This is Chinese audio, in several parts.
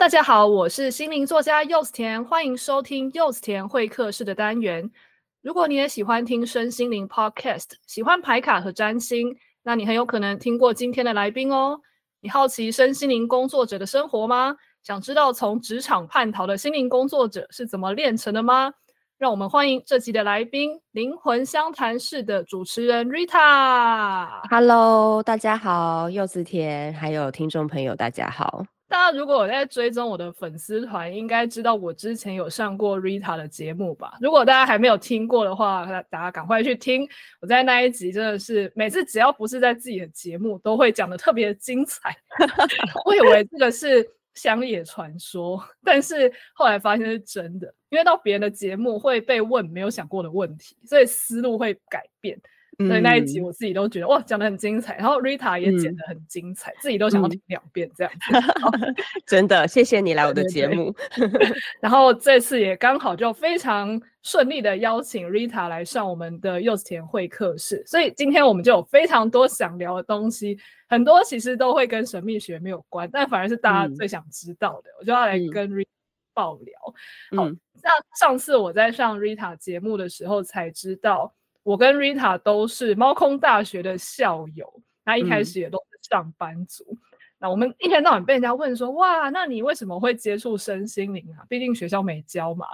大家好，我是心灵作家柚子甜，欢迎收听柚子甜会客室的单元。如果你也喜欢听身心灵 Podcast，喜欢牌卡和占星，那你很有可能听过今天的来宾哦。你好奇身心灵工作者的生活吗？想知道从职场叛逃的心灵工作者是怎么炼成的吗？让我们欢迎这集的来宾，灵魂相谈室的主持人 Rita。Hello，大家好，柚子甜，还有听众朋友，大家好。大家如果有在追踪我的粉丝团，应该知道我之前有上过 Rita 的节目吧？如果大家还没有听过的话，大家赶快去听。我在那一集真的是每次只要不是在自己的节目，都会讲的特别精彩。我以为这个是。乡野传说，但是后来发现是真的，因为到别人的节目会被问没有想过的问题，所以思路会改变。所以那一集我自己都觉得、嗯、哇，讲的很精彩，然后 Rita 也剪得很精彩，嗯、自己都想要听两遍这样子。真的，谢谢你来我的节目。对对对然后这次也刚好就非常顺利的邀请 Rita 来上我们的柚子田会客室，所以今天我们就有非常多想聊的东西，很多其实都会跟神秘学没有关，但反而是大家最想知道的，嗯、我就要来跟 Rita 爆聊。嗯、好，那上次我在上 Rita 节目的时候才知道。我跟 Rita 都是猫空大学的校友，那一开始也都是上班族。嗯、那我们一天到晚被人家问说：“哇，那你为什么会接触身心灵啊？毕竟学校没教嘛。”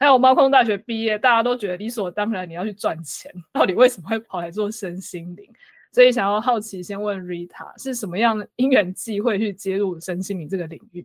还有猫空大学毕业，大家都觉得理所当然你要去赚钱，到底为什么会跑来做身心灵？所以想要好奇，先问 Rita 是什么样的因缘际会去接入身心灵这个领域？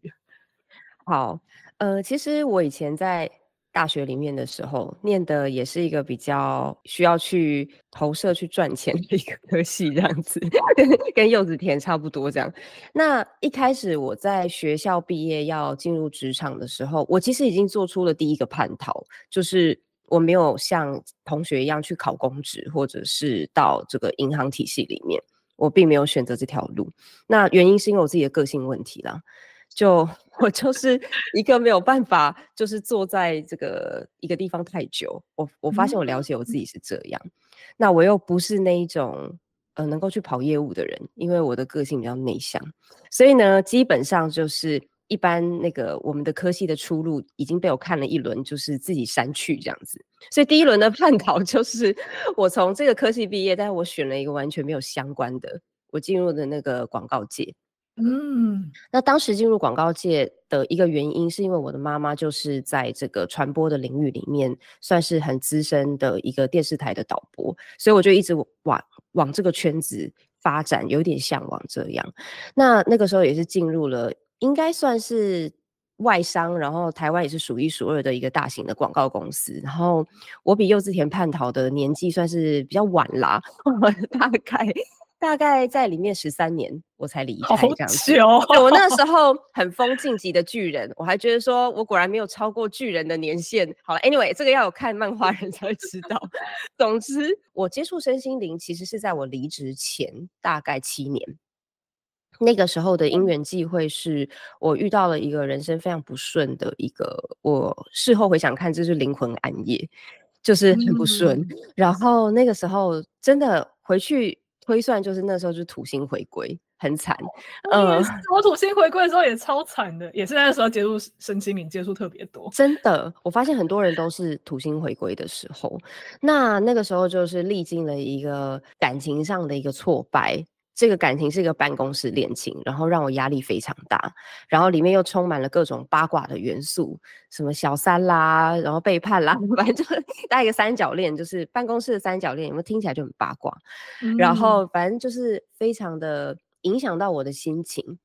好，呃，其实我以前在。大学里面的时候，念的也是一个比较需要去投射去赚钱的一个 科系，这样子，跟柚子田差不多这样。那一开始我在学校毕业要进入职场的时候，我其实已经做出了第一个叛逃，就是我没有像同学一样去考公职，或者是到这个银行体系里面，我并没有选择这条路。那原因是因为我自己的个性问题啦。就我就是一个没有办法，就是坐在这个一个地方太久。我我发现我了解我自己是这样，那我又不是那一种呃能够去跑业务的人，因为我的个性比较内向，所以呢，基本上就是一般那个我们的科系的出路已经被我看了一轮，就是自己删去这样子。所以第一轮的叛逃 就是我从这个科系毕业，但是我选了一个完全没有相关的，我进入的那个广告界。嗯，那当时进入广告界的一个原因，是因为我的妈妈就是在这个传播的领域里面，算是很资深的一个电视台的导播，所以我就一直往往这个圈子发展，有点向往这样。那那个时候也是进入了，应该算是外商，然后台湾也是数一数二的一个大型的广告公司。然后我比柚子田叛逃的年纪算是比较晚啦，大概。大概在里面十三年，我才离开这样子。好久。我那时候很疯晋级的巨人，我还觉得说我果然没有超过巨人的年限。好了，Anyway，这个要有看漫画人才会知道。总之，我接触身心灵其实是在我离职前大概七年。那个时候的因缘际会是我遇到了一个人生非常不顺的一个，我事后回想看，这是灵魂暗夜，就是很不顺。嗯、然后那个时候真的回去。推算就是那时候就是土星回归，很惨。嗯，我土星回归的时候也超惨的，也是那时候接触身心灵接触特别多。真的，我发现很多人都是土星回归的时候，那那个时候就是历经了一个感情上的一个挫败。这个感情是一个办公室恋情，然后让我压力非常大，然后里面又充满了各种八卦的元素，什么小三啦，然后背叛啦，反正就是带一个三角恋，就是办公室的三角恋，有没有听起来就很八卦？嗯、然后反正就是非常的影响到我的心情。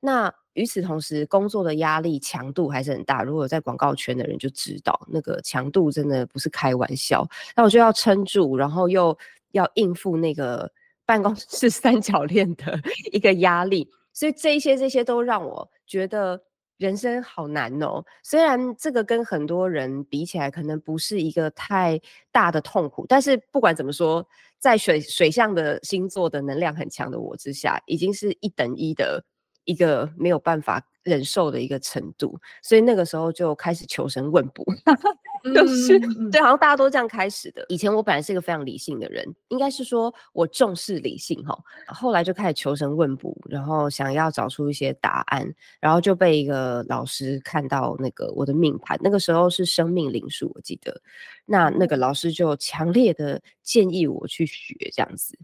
那与此同时，工作的压力强度还是很大。如果在广告圈的人就知道，那个强度真的不是开玩笑。那我就要撑住，然后又要应付那个。办公室三角恋的一个压力，所以这一些这些都让我觉得人生好难哦。虽然这个跟很多人比起来，可能不是一个太大的痛苦，但是不管怎么说，在水水象的星座的能量很强的我之下，已经是一等一的一个没有办法忍受的一个程度，所以那个时候就开始求神问卜。就是对，好像大家都这样开始的。以前我本来是一个非常理性的人，应该是说我重视理性哈。后来就开始求神问卜，然后想要找出一些答案，然后就被一个老师看到那个我的命盘，那个时候是生命灵数，我记得。那那个老师就强烈的建议我去学这样子。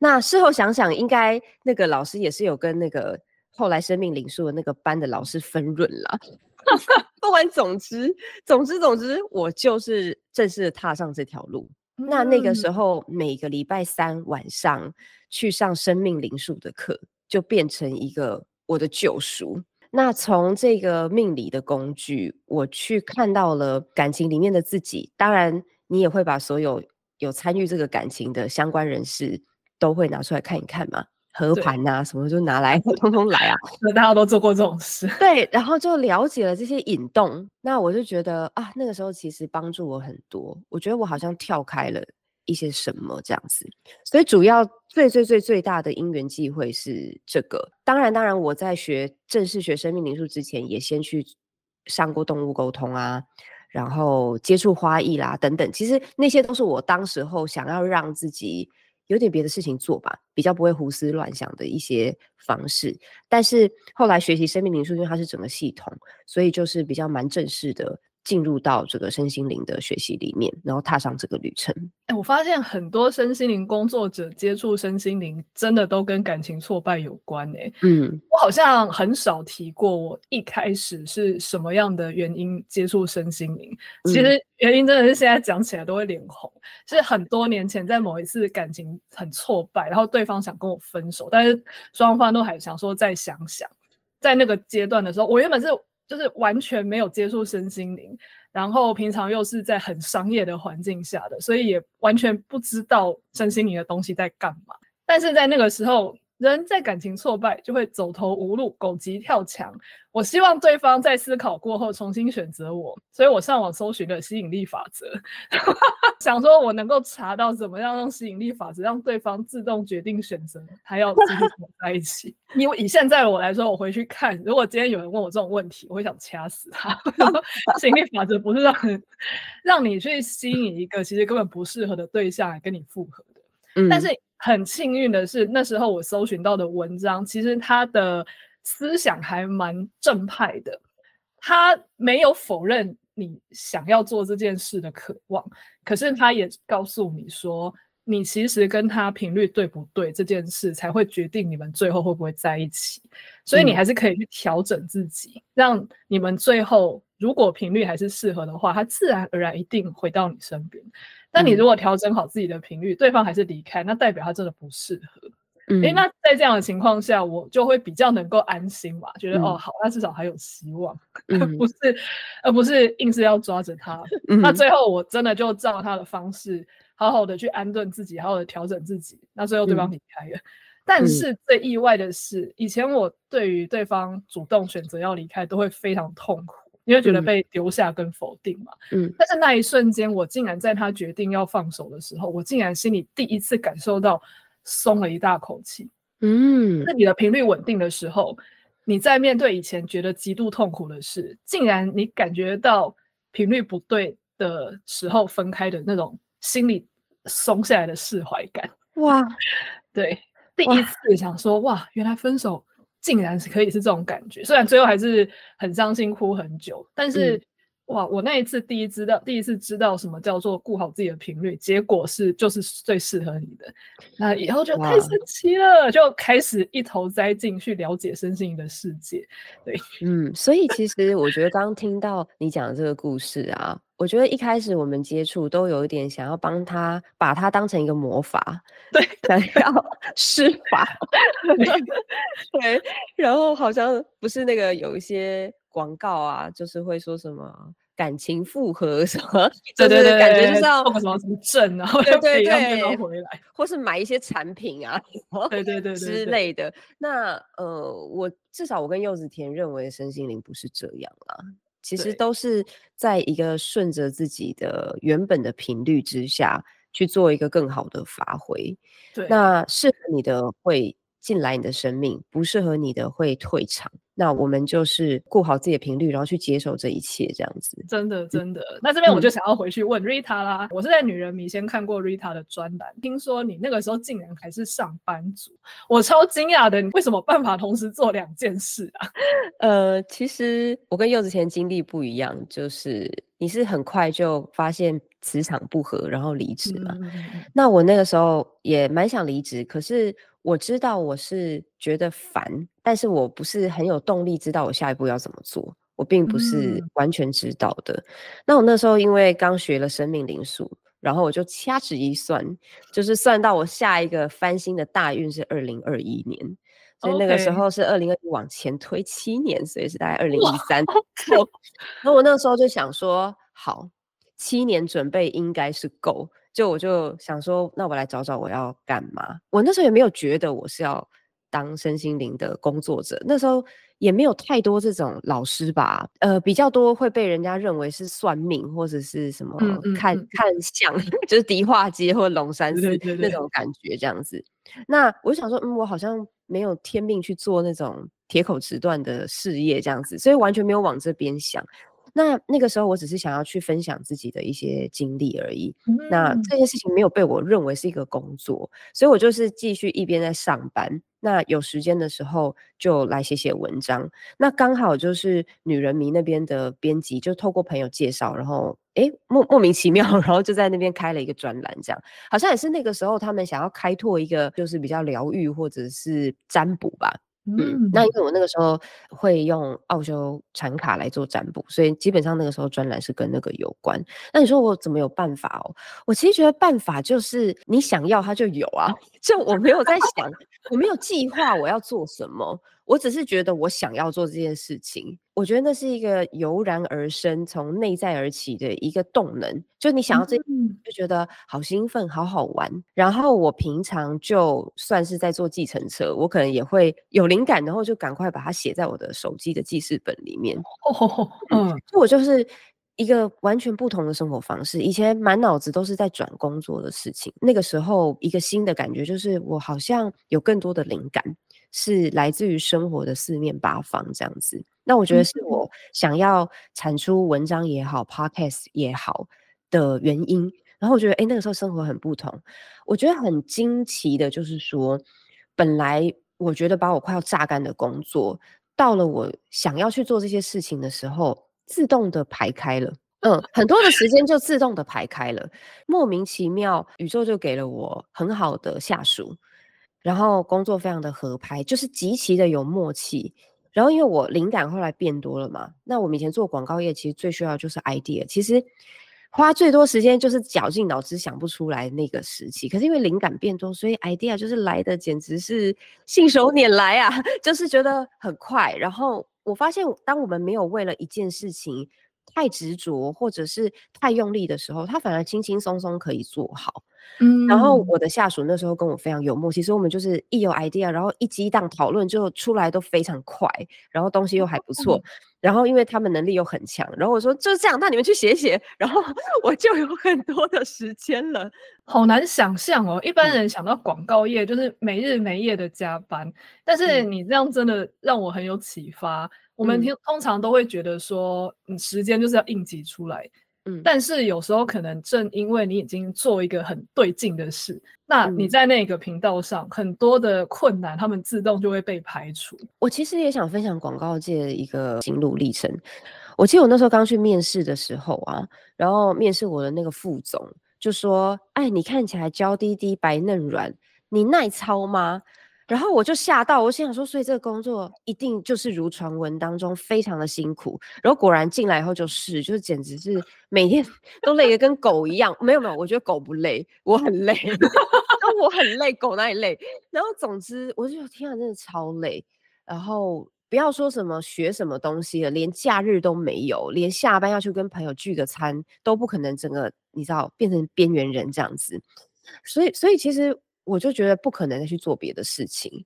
那事后想想，应该那个老师也是有跟那个后来生命灵数的那个班的老师分润了。不管总之，总之总之，我就是正式的踏上这条路。嗯、那那个时候，每个礼拜三晚上去上生命灵数的课，就变成一个我的救赎。那从这个命理的工具，我去看到了感情里面的自己。当然，你也会把所有有参与这个感情的相关人士都会拿出来看一看嘛。合盘呐，什么就拿来，通通来啊！那大家都做过这种事，对，然后就了解了这些引动。那我就觉得啊，那个时候其实帮助我很多。我觉得我好像跳开了一些什么这样子。所以主要最最最最大的因缘际会是这个。当然，当然我在学正式学生命灵数之前，也先去上过动物沟通啊，然后接触花艺啦等等。其实那些都是我当时候想要让自己。有点别的事情做吧，比较不会胡思乱想的一些方式。但是后来学习生命灵数，因为它是整个系统，所以就是比较蛮正式的。进入到这个身心灵的学习里面，然后踏上这个旅程。哎、欸，我发现很多身心灵工作者接触身心灵，真的都跟感情挫败有关、欸。哎，嗯，我好像很少提过我一开始是什么样的原因接触身心灵。其实原因真的是现在讲起来都会脸红。是很多年前在某一次感情很挫败，然后对方想跟我分手，但是双方都还想说再想想。在那个阶段的时候，我原本是。就是完全没有接触身心灵，然后平常又是在很商业的环境下的，所以也完全不知道身心灵的东西在干嘛。但是在那个时候，人在感情挫败就会走投无路，狗急跳墙。我希望对方在思考过后重新选择我，所以我上网搜寻了吸引力法则，想说我能够查到怎么样用吸引力法则让对方自动决定选择他要继续在一起。因为以现在的我来说，我回去看，如果今天有人问我这种问题，我会想掐死他。吸引力法则不是让人让你去吸引一个其实根本不适合的对象来跟你复合，嗯，但是。很幸运的是，那时候我搜寻到的文章，其实他的思想还蛮正派的。他没有否认你想要做这件事的渴望，可是他也告诉你说，你其实跟他频率对不对这件事，才会决定你们最后会不会在一起。所以你还是可以去调整自己，让你们最后如果频率还是适合的话，他自然而然一定回到你身边。那你如果调整好自己的频率，嗯，对方还是离开，那代表他真的不适合。嗯，诶，那在这样的情况下，我就会比较能够安心嘛，觉得，嗯，哦，好，那至少还有希望，嗯，不是，而不是硬是要抓着他，嗯。那最后我真的就照他的方式，好好的去安顿自己，好好的调整自己。那最后对方离开了，嗯，但是最意外的是，以前我对于对方主动选择要离开，都会非常痛苦。因为觉得被丢下跟否定嘛，嗯，但是那一瞬间，我竟然在他决定要放手的时候，我竟然心里第一次感受到松了一大口气，嗯，那你的频率稳定的时候，你在面对以前觉得极度痛苦的事，竟然你感觉到频率不对的时候分开的那种心里松下来的释怀感，哇，对，第一次想说哇，哇，原来分手。竟然是可以是这种感觉，虽然最后还是很伤心，哭很久，但是、哇，我那一次第一知道，第一次知道什么叫做顾好自己的频率，结果是就是最适合你的，那以后就太神奇了，就开始一头栽进去了解身心灵的世界。对，嗯，所以其实我觉得刚刚听到你讲的这个故事啊。我觉得一开始我们接触都有一点想要帮他把他当成一个魔法，对，想要施法，对，然后好像不是那个有一些广告啊，就是会说什么感情复合 什么，对对对，感觉就是要什么什么证啊，对对对，对，回来，或是买一些产品啊，对对对之类的。那呃，我至少我跟柚子甜认为身心灵不是这样啦。其实都是在一个顺着自己的原本的频率之下去做一个更好的发挥。对，那适合你的会进来你的生命，不适合你的会退场。那我们就是顾好自己的频率，然后去接受这一切，这样子。真的，真的。嗯、那这边我就想要回去问 Rita 啦。我是在女人迷先看过 Rita 的专栏，听说你那个时候竟然还是上班族，我超惊讶的。你为什么办法同时做两件事啊？呃，其实我跟柚子前经历不一样，就是你是很快就发现磁场不合，然后离职嘛。嗯、那我那个时候也蛮想离职，可是。我知道我是觉得烦，但是我不是很有动力知道我下一步要怎么做，我并不是完全知道的。嗯、那我那时候因为刚学了生命灵数，然后我就掐指一算，就是算到我下一个翻新的大运是二零二一年，所以那个时候是二零二一往前推七年，所以是大概二零一三。那我那个时候就想说，好，七年准备应该是够。就我就想说，那我来找找我要干嘛。我那时候也没有觉得我是要当身心灵的工作者，那时候也没有太多这种老师吧。呃，比较多会被人家认为是算命或者是什么看、嗯嗯、看相，就是迪化街或龙山寺那种感觉这样子。那我就想说，嗯，我好像没有天命去做那种铁口直断的事业这样子，所以完全没有往这边想。那那个时候，我只是想要去分享自己的一些经历而已。嗯、那这件事情没有被我认为是一个工作，所以我就是继续一边在上班。那有时间的时候就来写写文章。那刚好就是女人迷那边的编辑，就透过朋友介绍，然后诶莫莫名其妙，然后就在那边开了一个专栏，这样好像也是那个时候他们想要开拓一个就是比较疗愈或者是占卜吧。嗯，那因为我那个时候会用奥修产卡来做占卜，所以基本上那个时候专栏是跟那个有关。那你说我怎么有办法哦？我其实觉得办法就是你想要它就有啊，就我没有在想，我没有计划我要做什么。我只是觉得我想要做这件事情，我觉得那是一个油然而生、从内在而起的一个动能。就你想要这，就觉得好兴奋、好好玩。然后我平常就算是在坐计程车，我可能也会有灵感，然后就赶快把它写在我的手机的记事本里面。嗯，就我就是一个完全不同的生活方式。以前满脑子都是在转工作的事情，那个时候一个新的感觉就是我好像有更多的灵感。是来自于生活的四面八方这样子，那我觉得是我想要产出文章也好、嗯、，podcast 也好的原因。然后我觉得，哎，那个时候生活很不同。我觉得很惊奇的就是说，本来我觉得把我快要榨干的工作，到了我想要去做这些事情的时候，自动的排开了。嗯，很多的时间就自动的排开了，莫名其妙，宇宙就给了我很好的下属。然后工作非常的合拍，就是极其的有默契。然后因为我灵感后来变多了嘛，那我们以前做广告业，其实最需要就是 idea。其实花最多时间就是绞尽脑汁想不出来那个时期。可是因为灵感变多，所以 idea 就是来的简直是信手拈来啊，就是觉得很快。然后我发现，当我们没有为了一件事情太执着或者是太用力的时候，他反而轻轻松松可以做好。嗯，然后我的下属那时候跟我非常有默契，其实我们就是一有 idea，然后一激荡讨论就出来都非常快，然后东西又还不错，嗯、然后因为他们能力又很强，然后我说就是这样，那你们去写写，然后 我就有很多的时间了。好难想象哦，一般人想到广告业就是没日没夜的加班，但是你这样真的让我很有启发。嗯、我们听通常都会觉得说，你时间就是要应急出来。嗯，但是有时候可能正因为你已经做一个很对劲的事，那你在那个频道上很多的困难，他们自动就会被排除。我其实也想分享广告界的一个心路历程。我记得我那时候刚去面试的时候啊，然后面试我的那个副总就说：“哎，你看起来娇滴滴、白嫩软，你耐操吗？”然后我就吓到，我心想说，所以这个工作一定就是如传闻当中非常的辛苦。然后果然进来以后就是，就是简直是每天 都累得跟狗一样。没有没有，我觉得狗不累，我很累。我很累，狗哪里累？然后总之，我就天啊，真的超累。然后不要说什么学什么东西了，连假日都没有，连下班要去跟朋友聚个餐都不可能。整个你知道，变成边缘人这样子。所以，所以其实。我就觉得不可能再去做别的事情，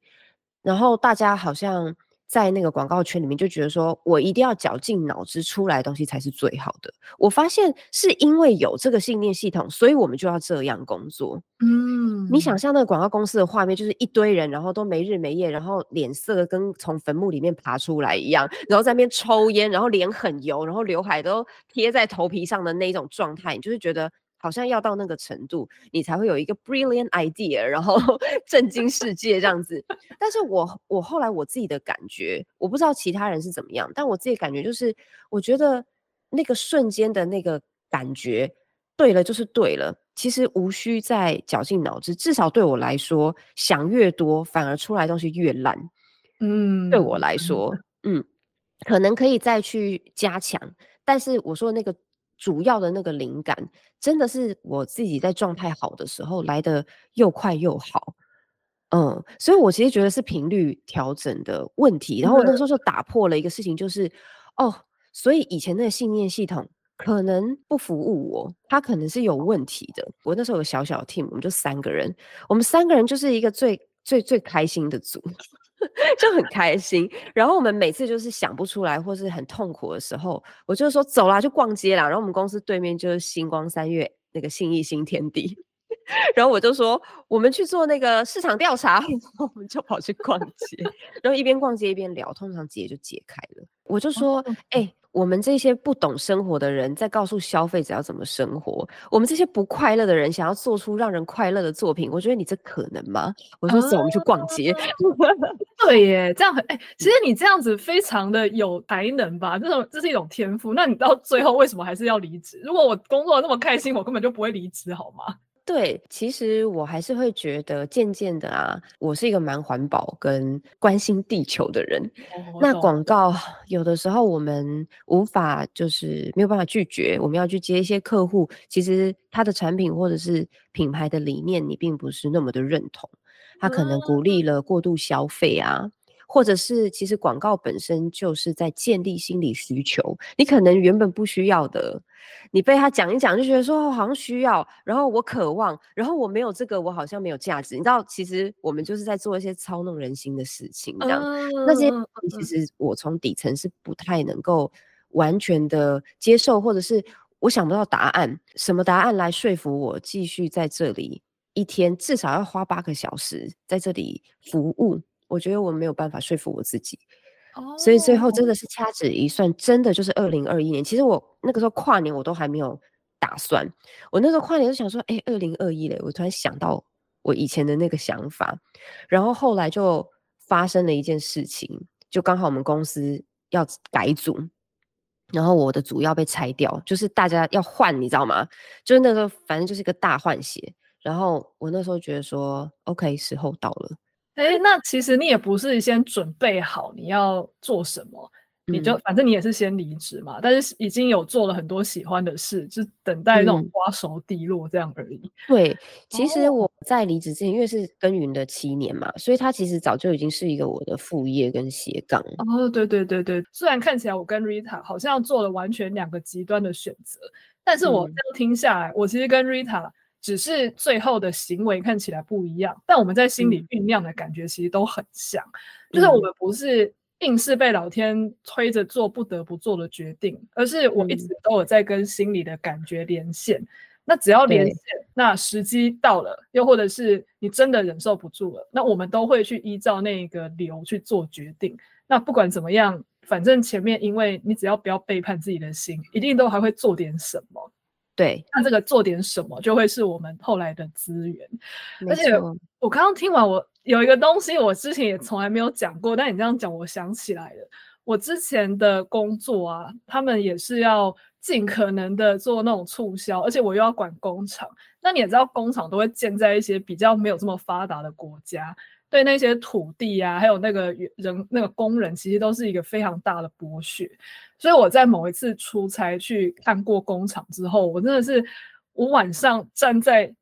然后大家好像在那个广告圈里面就觉得说，我一定要绞尽脑汁出来的东西才是最好的。我发现是因为有这个信念系统，所以我们就要这样工作。嗯，你想象那个广告公司的画面，就是一堆人，然后都没日没夜，然后脸色跟从坟墓里面爬出来一样，然后在那边抽烟，然后脸很油，然后刘海都贴在头皮上的那种状态，你就是觉得。好像要到那个程度，你才会有一个 brilliant idea，然后 震惊世界这样子。但是我我后来我自己的感觉，我不知道其他人是怎么样，但我自己感觉就是，我觉得那个瞬间的那个感觉对了就是对了，其实无需再绞尽脑汁。至少对我来说，想越多反而出来东西越烂。嗯，对我来说，嗯，可能可以再去加强，但是我说的那个。主要的那个灵感，真的是我自己在状态好的时候来的又快又好，嗯，所以我其实觉得是频率调整的问题。然后我那个时候就打破了一个事情，就是、嗯、哦，所以以前那个信念系统可能不服务我，它可能是有问题的。我那时候有小小的 team，我们就三个人，我们三个人就是一个最最最开心的组。就很开心，然后我们每次就是想不出来或是很痛苦的时候，我就说走啦，去逛街啦。然后我们公司对面就是星光三月那个信义新天地，然后我就说我们去做那个市场调查，我们就跑去逛街，然后一边逛街一边聊，通常结就解开了。我就说，哎、欸。我们这些不懂生活的人在告诉消费者要怎么生活，我们这些不快乐的人想要做出让人快乐的作品，我觉得你这可能吗？我说走，我们去逛街。对耶，这样很哎、欸，其实你这样子非常的有才能吧？这种这是一种天赋。那你到最后为什么还是要离职？如果我工作那么开心，我根本就不会离职，好吗？对，其实我还是会觉得，渐渐的啊，我是一个蛮环保跟关心地球的人。哦、那广告有的时候我们无法，就是没有办法拒绝，我们要去接一些客户，其实他的产品或者是品牌的理念，你并不是那么的认同，他可能鼓励了过度消费啊。嗯或者是其实广告本身就是在建立心理需求，你可能原本不需要的，你被他讲一讲就觉得说好像需要，然后我渴望，然后我没有这个我好像没有价值。你知道，其实我们就是在做一些操弄人心的事情，这样。Uh, 那些其实我从底层是不太能够完全的接受，或者是我想不到答案，什么答案来说服我继续在这里一天至少要花八个小时在这里服务。我觉得我没有办法说服我自己，oh. 所以最后真的是掐指一算，真的就是二零二一年。其实我那个时候跨年我都还没有打算，我那时候跨年就想说，哎，二零二一嘞，我突然想到我以前的那个想法，然后后来就发生了一件事情，就刚好我们公司要改组，然后我的组要被拆掉，就是大家要换，你知道吗？就是那个反正就是一个大换血，然后我那时候觉得说，OK，时候到了。哎，那其实你也不是先准备好你要做什么，嗯、你就反正你也是先离职嘛，但是已经有做了很多喜欢的事，就等待那种瓜熟蒂落这样而已。嗯、对，其实我在离职之前，因为是耕耘的七年嘛，所以它其实早就已经是一个我的副业跟斜杠。哦，对对对对，虽然看起来我跟 Rita 好像做了完全两个极端的选择，但是我这样听下来，嗯、我其实跟 Rita。只是最后的行为看起来不一样，但我们在心里酝酿的感觉其实都很像，嗯、就是我们不是硬是被老天推着做不得不做的决定，而是我一直都有在跟心里的感觉连线。嗯、那只要连线，那时机到了，又或者是你真的忍受不住了，那我们都会去依照那个流去做决定。那不管怎么样，反正前面因为你只要不要背叛自己的心，一定都还会做点什么。对，那这个做点什么就会是我们后来的资源。而且我刚刚听完，我有一个东西，我之前也从来没有讲过，但你这样讲，我想起来了。我之前的工作啊，他们也是要尽可能的做那种促销，而且我又要管工厂。那你也知道，工厂都会建在一些比较没有这么发达的国家。对那些土地啊，还有那个人、那个工人，其实都是一个非常大的剥削。所以我在某一次出差去看过工厂之后，我真的是，我晚上站在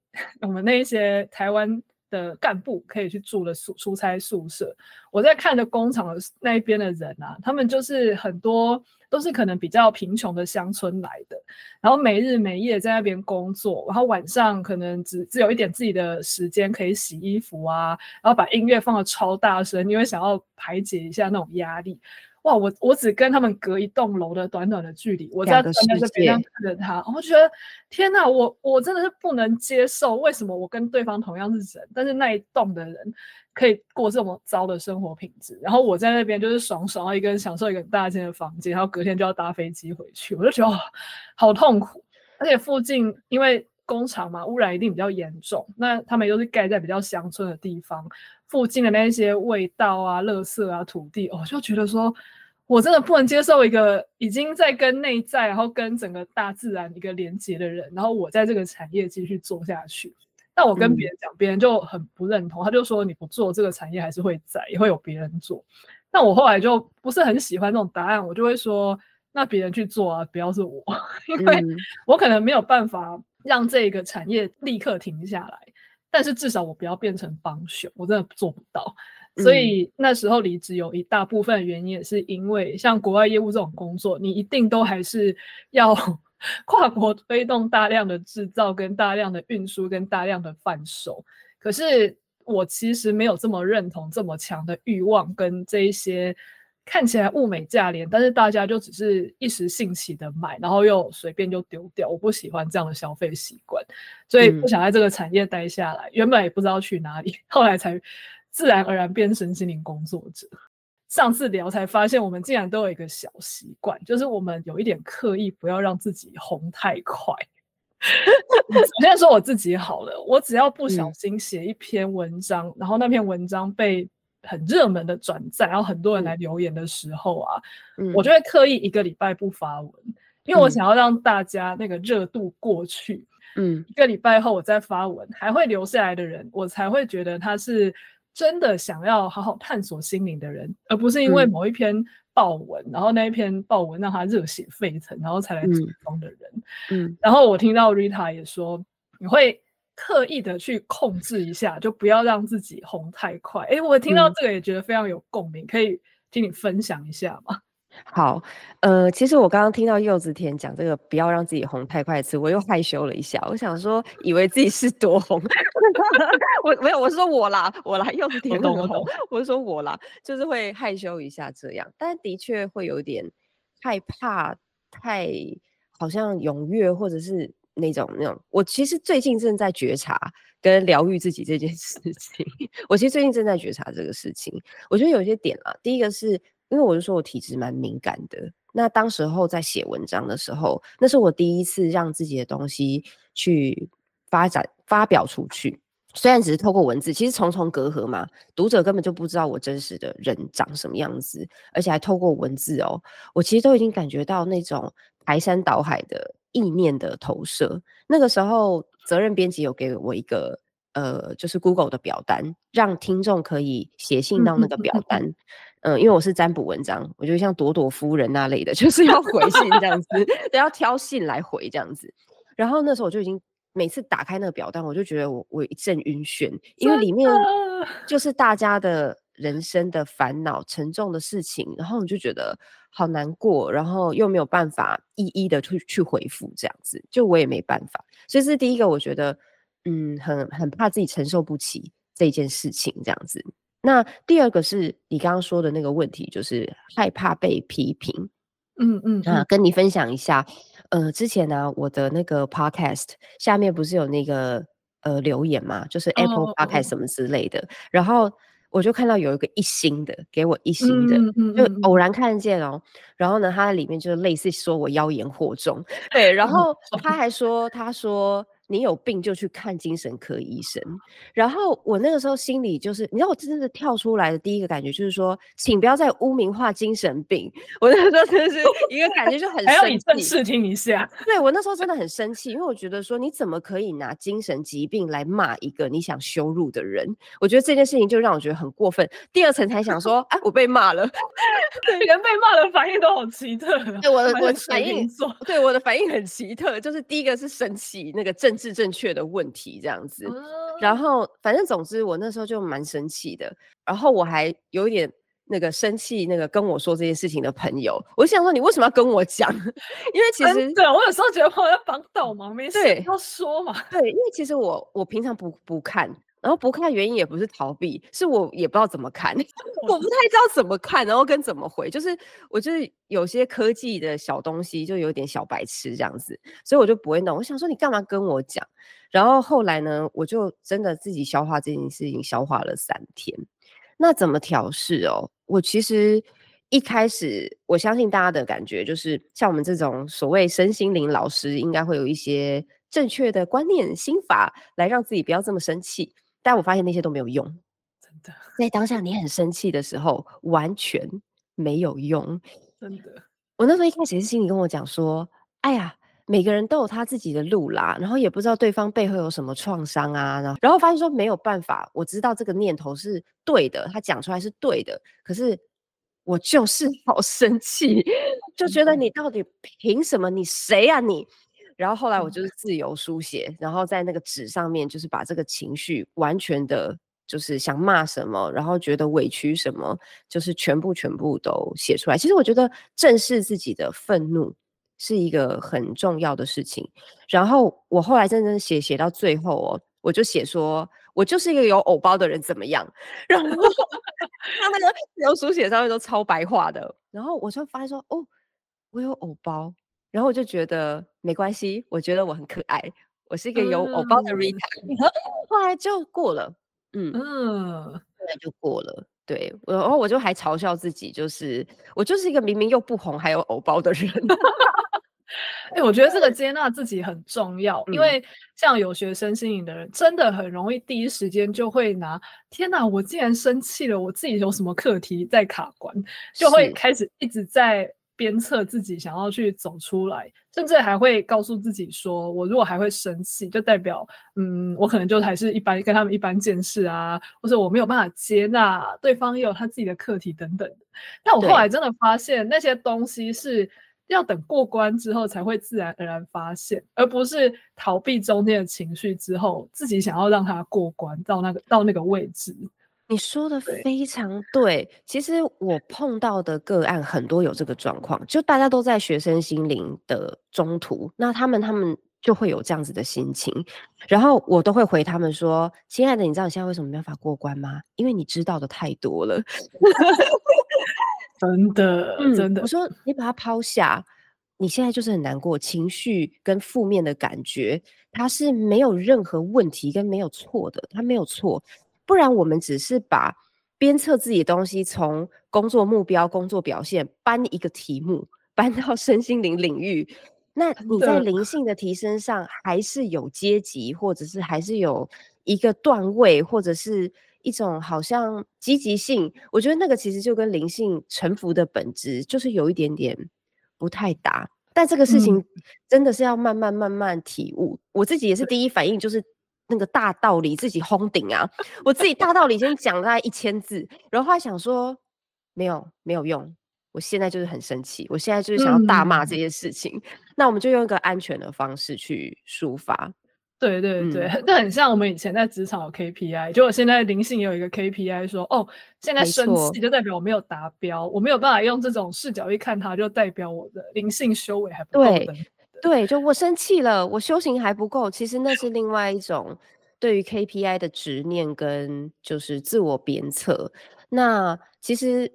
我们那些台湾的干部可以去住的宿出差宿舍。我在看的工厂的那一边的人啊，他们就是很多都是可能比较贫穷的乡村来的，然后没日没夜在那边工作，然后晚上可能只只有一点自己的时间可以洗衣服啊，然后把音乐放的超大声，因为想要排解一下那种压力。哇，我我只跟他们隔一栋楼的短短的距离，我在站在这边看着他，我觉得天哪，我我真的是不能接受，为什么我跟对方同样是人，但是那一栋的人可以过这么糟的生活品质，然后我在那边就是爽爽一个人享受一个大间的房间，然后隔天就要搭飞机回去，我就觉得好痛苦，而且附近因为工厂嘛，污染一定比较严重，那他们又是盖在比较乡村的地方。附近的那些味道啊、垃圾啊、土地，我、就觉得说，我真的不能接受一个已经在跟内在，然后跟整个大自然一个连接的人，然后我在这个产业继续做下去。但我跟别人讲，别、嗯、人就很不认同，他就说你不做这个产业还是会在，也会有别人做。那我后来就不是很喜欢这种答案，我就会说，那别人去做啊，不要是我，因为我可能没有办法让这个产业立刻停下来。但是至少我不要变成帮凶，我真的做不到。所以那时候离职有一大部分原因也是因为，像国外业务这种工作，你一定都还是要 跨国推动大量的制造、跟大量的运输、跟大量的贩售。可是我其实没有这么认同这么强的欲望跟这一些。看起来物美价廉，但是大家就只是一时兴起的买，然后又随便就丢掉。我不喜欢这样的消费习惯，所以不想在这个产业待下来。嗯、原本也不知道去哪里，后来才自然而然变身心灵工作者。上次聊才发现，我们竟然都有一个小习惯，就是我们有一点刻意不要让自己红太快。我现在说我自己好了，我只要不小心写一篇文章，嗯、然后那篇文章被。很热门的转载，然后很多人来留言的时候啊，嗯、我就会刻意一个礼拜不发文，嗯、因为我想要让大家那个热度过去。嗯，一个礼拜后我再发文，还会留下来的人，我才会觉得他是真的想要好好探索心灵的人，而不是因为某一篇报文，嗯、然后那一篇报文让他热血沸腾，然后才来追风的人。嗯，嗯然后我听到 Rita 也说，你会。刻意的去控制一下，就不要让自己红太快。哎，我听到这个也觉得非常有共鸣，嗯、可以听你分享一下吗？好，呃，其实我刚刚听到柚子甜讲这个不要让自己红太快的词，我又害羞了一下。我想说，以为自己是多红，我没有，我是说我啦，我啦，柚子甜很红，我是说我啦，就是会害羞一下这样，但的确会有点害怕，太好像踊跃或者是。那种那种，我其实最近正在觉察跟疗愈自己这件事情。我其实最近正在觉察这个事情。我觉得有些点啊，第一个是因为我就说我体质蛮敏感的。那当时候在写文章的时候，那是我第一次让自己的东西去发展发表出去。虽然只是透过文字，其实重重隔阂嘛，读者根本就不知道我真实的人长什么样子，而且还透过文字哦，我其实都已经感觉到那种排山倒海的。意念的投射，那个时候责任编辑有给我一个呃，就是 Google 的表单，让听众可以写信到那个表单。嗯、呃，因为我是占卜文章，我觉得像朵朵夫人那类的，就是要回信这样子，都要挑信来回这样子。然后那时候我就已经每次打开那个表单，我就觉得我我一阵晕眩，因为里面就是大家的人生的烦恼、沉重的事情，然后我就觉得。好难过，然后又没有办法一一的去去回复，这样子，就我也没办法。所以这是第一个，我觉得，嗯，很很怕自己承受不起这件事情，这样子。那第二个是你刚刚说的那个问题，就是害怕被批评。嗯嗯，啊，跟你分享一下，呃，之前呢、啊，我的那个 podcast 下面不是有那个呃留言嘛，就是 Apple Podcast 什么之类的，oh, oh, oh. 然后。我就看到有一个一星的，给我一星的，嗯嗯嗯、就偶然看见哦。然后呢，他里面就是类似说我妖言惑众，对。然后他还说，他说。你有病就去看精神科医生。然后我那个时候心里就是，你知道我真的是跳出来的第一个感觉就是说，请不要再污名化精神病。我那个时候真的是一个感觉就很生气。还要你试听一下。对，我那时候真的很生气，因为我觉得说，你怎么可以拿精神疾病来骂一个你想羞辱的人？我觉得这件事情就让我觉得很过分。第二层才想说，哎，我被骂了。对，人被骂的反应都好奇特。对，我的我的反应，对我的反应很奇特，就是第一个是生气，那个正。是正确的问题，这样子，然后反正总之我那时候就蛮生气的，然后我还有一点那个生气，那个跟我说这件事情的朋友，我就想说你为什么要跟我讲？因为其实对我有时候觉得我在帮倒忙，没事要说嘛。对，因为其实我我平常不不看。然后不看原因也不是逃避，是我也不知道怎么看，我不太知道怎么看，然后跟怎么回，就是我就是有些科技的小东西就有点小白痴这样子，所以我就不会弄。我想说你干嘛跟我讲？然后后来呢，我就真的自己消化这件事情，消化了三天。那怎么调试哦？我其实一开始我相信大家的感觉就是，像我们这种所谓身心灵老师，应该会有一些正确的观念心法，来让自己不要这么生气。但我发现那些都没有用，真的。在当下你很生气的时候，完全没有用，真的。我那时候一开始是心里跟我讲说：“哎呀，每个人都有他自己的路啦，然后也不知道对方背后有什么创伤啊。”然后，然后发现说没有办法，我知道这个念头是对的，他讲出来是对的，可是我就是 好生气，就觉得你到底凭什么？你谁呀你？然后后来我就是自由书写，嗯、然后在那个纸上面就是把这个情绪完全的，就是想骂什么，然后觉得委屈什么，就是全部全部都写出来。其实我觉得正视自己的愤怒是一个很重要的事情。然后我后来真正写写到最后哦，我就写说我就是一个有偶包的人怎么样？然后他那个自由书写上面都超白话的。然后我就发现说哦，我有偶包。然后我就觉得没关系，我觉得我很可爱，我是一个有偶包的 Rita，嗯、后来就过了，嗯。嗯，后来就过了，对，然后我就还嘲笑自己，就是我就是一个明明又不红还有偶包的人。哎、欸，我觉得这个接纳自己很重要，嗯、因为像有学生心理的人，真的很容易第一时间就会拿“天哪，我竟然生气了，我自己有什么课题在卡关”，就会开始一直在。鞭策自己想要去走出来，甚至还会告诉自己说：“我如果还会生气，就代表，嗯，我可能就还是一般跟他们一般见识啊，或者我没有办法接纳对方也有他自己的课题等等。”但我后来真的发现，那些东西是要等过关之后才会自然而然发现，而不是逃避中间的情绪之后，自己想要让他过关到那个到那个位置。你说的非常对，对，其实我碰到的个案很多有这个状况，就大家都在学生心灵的中途，那他们他们就会有这样子的心情，然后我都会回他们说：“亲爱的，你知道你现在为什么没办法过关吗？因为你知道的太多了。”真的，嗯，真的。我说你把它抛下，你现在就是很难过，情绪跟负面的感觉，它是没有任何问题跟没有错的，它没有错。不然我们只是把鞭策自己的东西从工作目标、工作表现搬一个题目搬到身心灵领域，那你在灵性的提升上还是有阶级，或者是还是有一个段位，或者是一种好像积极性。我觉得那个其实就跟灵性臣服的本质就是有一点点不太搭。但这个事情真的是要慢慢慢慢体悟。我自己也是第一反应就是。那个大道理自己轰顶啊！我自己大道理先讲大概一千字，然后后来想说没有没有用，我现在就是很生气，我现在就是想要大骂这些事情。嗯、那我们就用一个安全的方式去抒发。对对对，那、嗯、很像我们以前在职场有 KPI，就我现在灵性也有一个 KPI，说哦，现在生气就代表我没有达标，我没有办法用这种视角去看它，就代表我的灵性修为还不够的。对，就我生气了，我修行还不够，其实那是另外一种对于 KPI 的执念跟就是自我鞭策。那其实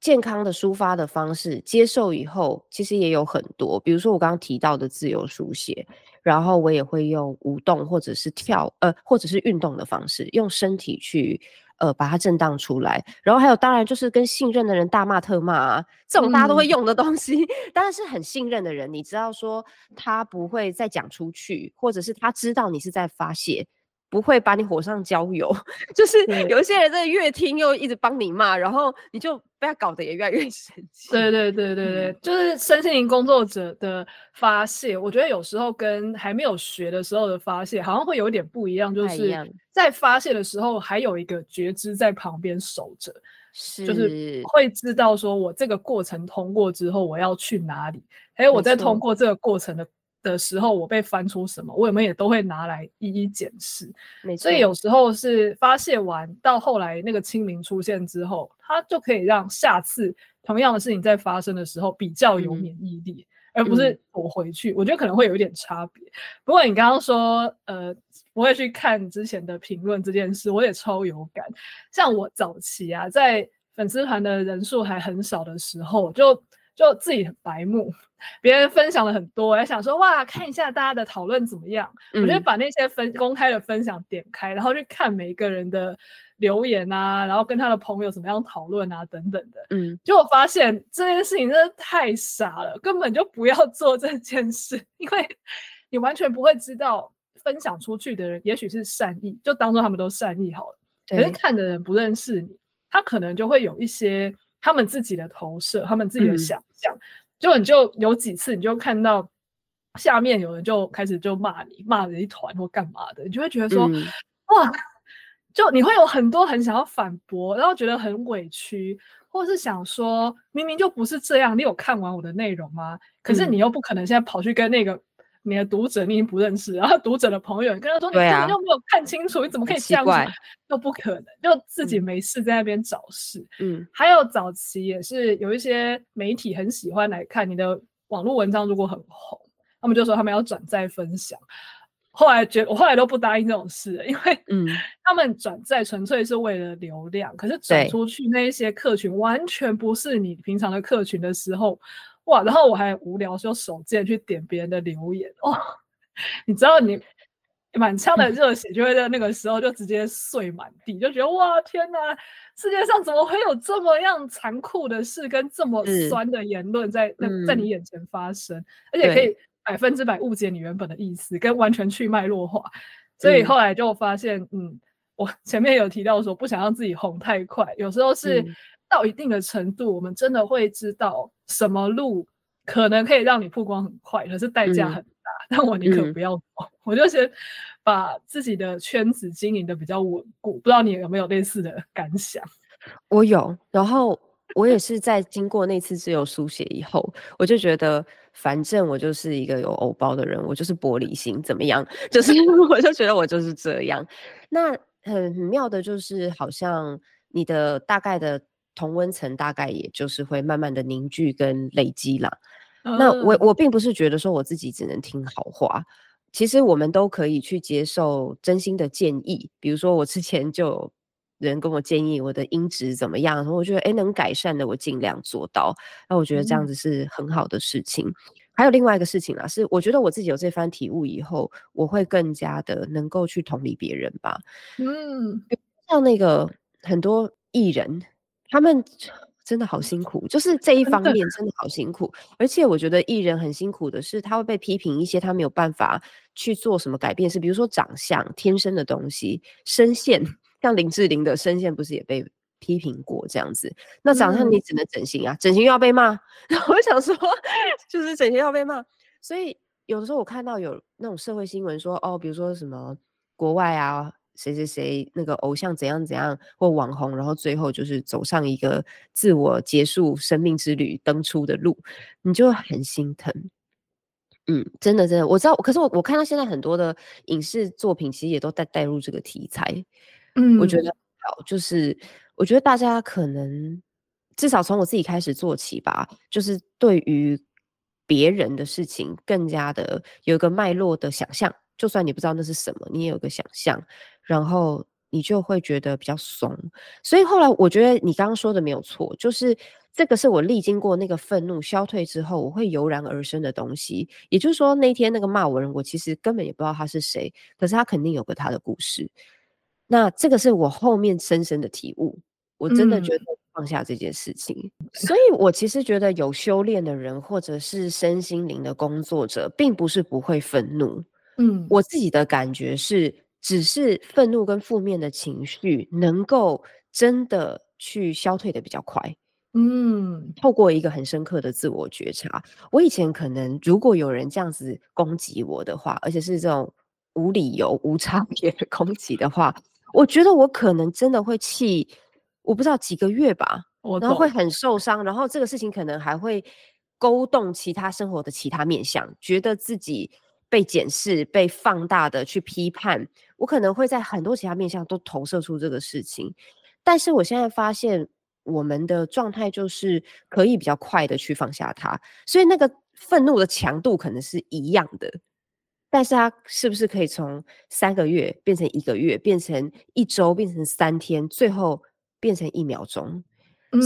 健康的抒发的方式，接受以后其实也有很多，比如说我刚刚提到的自由书写，然后我也会用舞动或者是跳呃或者是运动的方式，用身体去。呃，把它震荡出来，然后还有，当然就是跟信任的人大骂特骂啊，这种大家都会用的东西，嗯、当然是很信任的人，你知道说他不会再讲出去，或者是他知道你是在发泄。不会把你火上浇油，就是有一些人在越听又一直帮你骂，然后你就被他搞得也越来越 生气。对对对对对，嗯、就是身心灵工作者的发泄，我觉得有时候跟还没有学的时候的发泄好像会有点不一样，就是在发泄的时候还有一个觉知在旁边守着，是就是会知道说我这个过程通过之后我要去哪里，还有我在通过这个过程的的时候，我被翻出什么，我有没有也都会拿来一一检视。所以有时候是发泄完，到后来那个清明出现之后，它就可以让下次同样的事情在发生的时候比较有免疫力，嗯、而不是躲回去。嗯、我觉得可能会有一点差别。不过你刚刚说，呃，不会去看之前的评论这件事，我也超有感。像我早期啊，在粉丝团的人数还很少的时候，就。就自己很白目，别人分享了很多，我还想说哇，看一下大家的讨论怎么样。嗯、我就把那些分公开的分享点开，然后去看每一个人的留言啊，然后跟他的朋友怎么样讨论啊，等等的。嗯，结果发现这件事情真的太傻了，根本就不要做这件事，因为你完全不会知道分享出去的人也许是善意，就当做他们都善意好了。对可是看的人不认识你，他可能就会有一些。他们自己的投射，他们自己的想象，嗯、就你就有几次，你就看到下面有人就开始就骂你，骂你一团或干嘛的，你就会觉得说，嗯、哇，就你会有很多很想要反驳，然后觉得很委屈，或是想说，明明就不是这样，你有看完我的内容吗？可是你又不可能现在跑去跟那个。你的读者你已经不认识，然后读者的朋友你跟他说，你根本就没有看清楚，啊、你怎么可以这样子？都不可能，就自己没事在那边找事。嗯，还有早期也是有一些媒体很喜欢来看你的网络文章，如果很红，他们就说他们要转载分享。后来觉得我后来都不答应这种事，因为嗯，他们转载纯粹是为了流量，可是转出去那一些客群完全不是你平常的客群的时候。哇，然后我还无聊，用手贱去点别人的留言哦。你知道你，你满腔的热血就会在那个时候就直接碎满地，就觉得哇天哪，世界上怎么会有这么样残酷的事跟这么酸的言论在在、嗯、在你眼前发生，嗯、而且可以百分之百误解你原本的意思，跟完全去脉络化。所以后来就发现，嗯，嗯，我前面有提到说不想让自己红太快，有时候是。嗯到一定的程度，我们真的会知道什么路可能可以让你曝光很快，可是代价很大。嗯、但我宁可不要走，嗯、我就先把自己的圈子经营的比较稳固。不知道你有没有类似的感想？我有，然后我也是在经过那次自由书写以后，我就觉得，反正我就是一个有偶包的人，我就是玻璃心，怎么样？就是我就觉得我就是这样。那很妙的就是，好像你的大概的。同温层大概也就是会慢慢的凝聚跟累积啦。嗯、那我我并不是觉得说我自己只能听好话，其实我们都可以去接受真心的建议。比如说我之前就有人跟我建议我的音质怎么样，然后我觉得诶能改善的我尽量做到。那我觉得这样子是很好的事情。嗯、还有另外一个事情啦，是我觉得我自己有这番体悟以后，我会更加的能够去同理别人吧。嗯，像那个很多艺人。他们真的好辛苦，就是这一方面真的好辛苦。而且我觉得艺人很辛苦的是，他会被批评一些他没有办法去做什么改变，是比如说长相、天生的东西、声线。像林志玲的声线不是也被批评过这样子？那长相你只能整形啊，整形又要被骂。然后我想说，就是整形要被骂。所以有的时候我看到有那种社会新闻说，哦，比如说什么国外啊。谁谁谁那个偶像怎样怎样或网红，然后最后就是走上一个自我结束生命之旅登出的路，你就很心疼。嗯，真的真的，我知道。可是我我看到现在很多的影视作品，其实也都带带入这个题材。嗯，我觉得好，就是我觉得大家可能至少从我自己开始做起吧，就是对于别人的事情更加的有一个脉络的想象。就算你不知道那是什么，你也有个想象，然后你就会觉得比较怂。所以后来我觉得你刚刚说的没有错，就是这个是我历经过那个愤怒消退之后，我会油然而生的东西。也就是说，那天那个骂我人，我其实根本也不知道他是谁，可是他肯定有个他的故事。那这个是我后面深深的体悟，我真的觉得放下这件事情。嗯、所以我其实觉得有修炼的人，或者是身心灵的工作者，并不是不会愤怒。嗯，我自己的感觉是，只是愤怒跟负面的情绪能够真的去消退的比较快。嗯，透过一个很深刻的自我觉察，我以前可能如果有人这样子攻击我的话，而且是这种无理由、无差别的攻击的话，我觉得我可能真的会气，我不知道几个月吧。然后会很受伤，然后这个事情可能还会。勾动其他生活的其他面向，觉得自己被检视、被放大的去批判，我可能会在很多其他面向都投射出这个事情。但是我现在发现，我们的状态就是可以比较快的去放下它，所以那个愤怒的强度可能是一样的，但是它是不是可以从三个月变成一个月，变成一周，变成三天，最后变成一秒钟？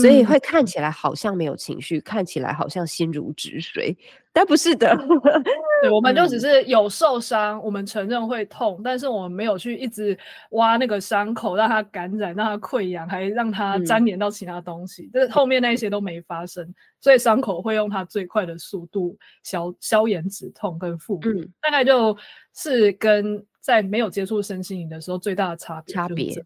所以会看起来好像没有情绪，嗯、看起来好像心如止水，但不是的。对，我们就只是有受伤，嗯、我们承认会痛，但是我们没有去一直挖那个伤口，让它感染，让它溃疡，还让它粘连到其他东西。这、嗯、后面那些都没发生，所以伤口会用它最快的速度消消炎止痛跟复原。嗯、大概就是跟在没有接触身心灵的时候最大的差别。差别。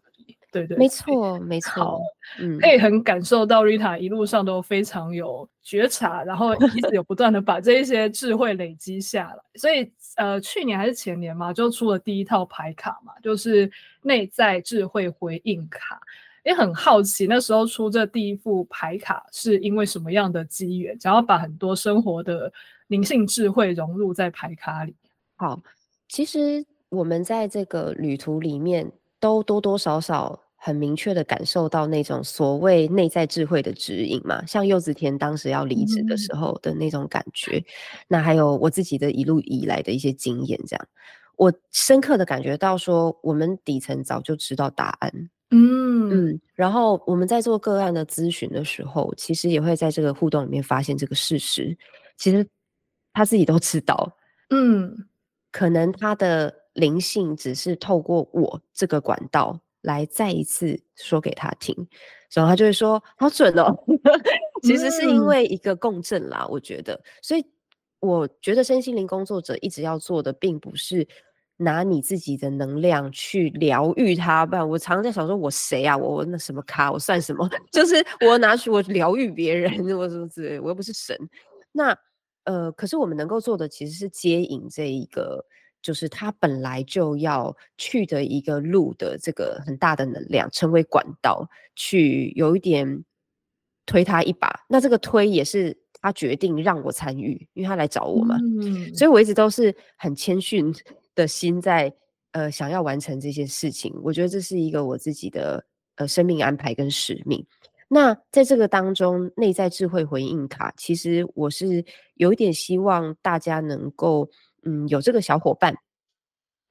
对对，没错没错，好嗯，可以很感受到 Rita 一路上都非常有觉察，然后一直有不断的把这一些智慧累积下来。所以呃，去年还是前年嘛，就出了第一套牌卡嘛，就是内在智慧回应卡。也很好奇那时候出这第一副牌卡是因为什么样的机缘，想要把很多生活的灵性智慧融入在牌卡里。好，其实我们在这个旅途里面。都多多少少很明确的感受到那种所谓内在智慧的指引嘛，像柚子田当时要离职的时候的那种感觉，嗯、那还有我自己的一路以来的一些经验，这样。我深刻的感觉到说，我们底层早就知道答案，嗯。嗯，然后我们在做个案的咨询的时候，其实也会在这个互动里面发现这个事实，其实他自己都知道，嗯，可能他的。灵性只是透过我这个管道来再一次说给他听，然后他就会说好准哦。其实是因为一个共振啦，我觉得。所以我觉得身心灵工作者一直要做的，并不是拿你自己的能量去疗愈他。不然我常常在想说，我谁啊？我那什么咖？我算什么？就是我拿去我疗愈别人，我什么之类，我又不是神。那呃，可是我们能够做的其实是接引这一个。就是他本来就要去的一个路的这个很大的能量，成为管道去有一点推他一把。那这个推也是他决定让我参与，因为他来找我嘛。嗯，所以我一直都是很谦逊 的心在呃想要完成这些事情。我觉得这是一个我自己的呃生命安排跟使命。那在这个当中，内在智慧回应卡，其实我是有一点希望大家能够。嗯，有这个小伙伴，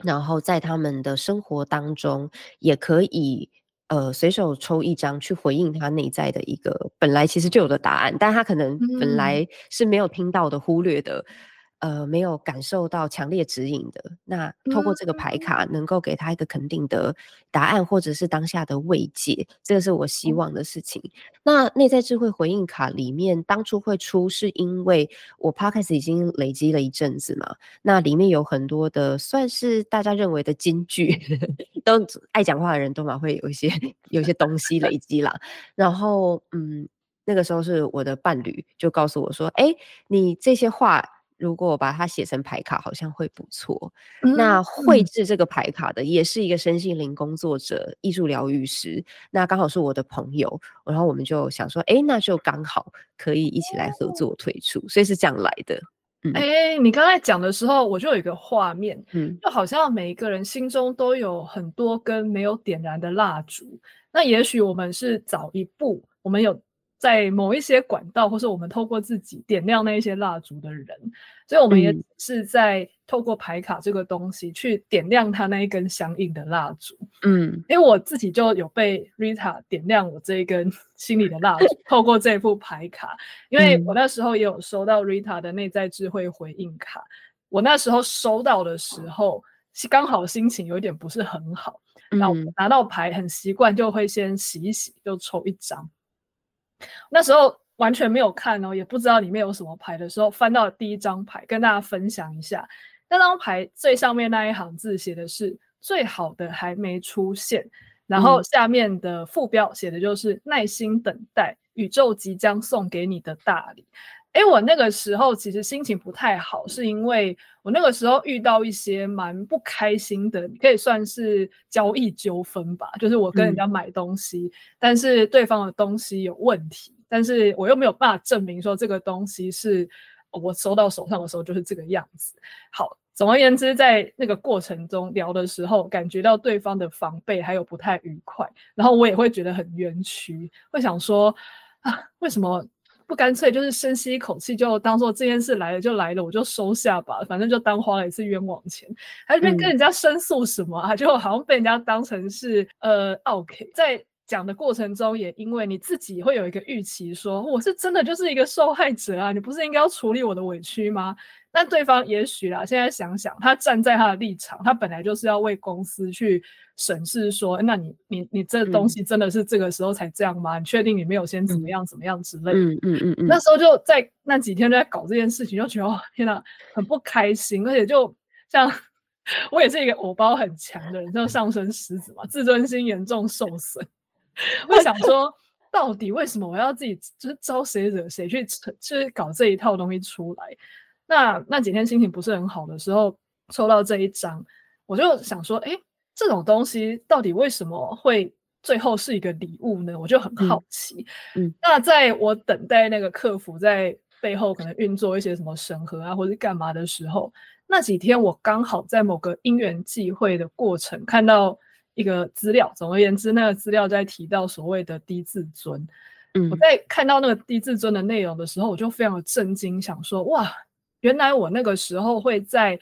然后在他们的生活当中，也可以呃随手抽一张去回应他内在的一个本来其实就有的答案，但他可能本来是没有听到的、忽略的。呃，没有感受到强烈指引的，那透过这个牌卡，能够给他一个肯定的答案，或者是当下的慰藉，这个是我希望的事情。那内在智慧回应卡里面，当初会出，是因为我 Podcast 已经累积了一阵子嘛，那里面有很多的算是大家认为的金句，都爱讲话的人都嘛会有一些有一些东西累积啦。然后，嗯，那个时候是我的伴侣就告诉我说，哎，你这些话。如果把它写成牌卡，好像会不错。嗯、那绘制这个牌卡的也是一个身心灵工作者、艺术疗愈师，那刚好是我的朋友，然后我们就想说，哎，那就刚好可以一起来合作推出，所以是这样来的。哎、嗯，你刚才讲的时候，我就有一个画面，嗯，就好像每一个人心中都有很多根没有点燃的蜡烛，那也许我们是早一步，我们有。在某一些管道，或是我们透过自己点亮那一些蜡烛的人，所以我们也是在透过牌卡这个东西去点亮他那一根相应的蜡烛。嗯，因为我自己就有被 Rita 点亮我这一根 心里的蜡烛，透过这副牌卡，因为我那时候也有收到 Rita 的内在智慧回应卡，我那时候收到的时候，是刚好心情有一点不是很好，那我拿到牌很习惯就会先洗一洗，就抽一张。那时候完全没有看哦，也不知道里面有什么牌的时候，翻到第一张牌，跟大家分享一下。那张牌最上面那一行字写的是“最好的还没出现”，然后下面的副标写的就是“耐心等待，宇宙即将送给你的大礼”。哎，我那个时候其实心情不太好，是因为我那个时候遇到一些蛮不开心的，可以算是交易纠纷吧。就是我跟人家买东西，嗯、但是对方的东西有问题，但是我又没有办法证明说这个东西是我收到手上的时候就是这个样子。好，总而言之，在那个过程中聊的时候，感觉到对方的防备还有不太愉快，然后我也会觉得很冤屈，会想说啊，为什么？不干脆就是深吸一口气，就当做这件事来了就来了，我就收下吧，反正就当花了一次冤枉钱，还是跟人家申诉什么啊？就好像被人家当成是呃 OK，在讲的过程中，也因为你自己会有一个预期说，说我是真的就是一个受害者啊，你不是应该要处理我的委屈吗？但对方也许啦，现在想想，他站在他的立场，他本来就是要为公司去审视说，那你你你这东西真的是这个时候才这样吗？嗯、你确定你没有先怎么样怎么样之类的？嗯嗯嗯，嗯那时候就在那几天就在搞这件事情，就觉得哦天哪，很不开心，而且就像我也是一个偶包很强的人，就上升狮子嘛，自尊心严重受损。我想说，到底为什么我要自己就是招谁惹谁去去搞这一套东西出来？那那几天心情不是很好的时候，抽到这一张，我就想说，哎，这种东西到底为什么会最后是一个礼物呢？我就很好奇。嗯，嗯，那在我等待那个客服在背后可能运作一些什么审核啊，或者干嘛的时候，那几天我刚好在某个因缘际会的过程看到一个资料。总而言之，那个资料在提到所谓的低自尊。嗯，我在看到那个低自尊的内容的时候，我就非常的震惊，想说，哇！原来我那个时候会在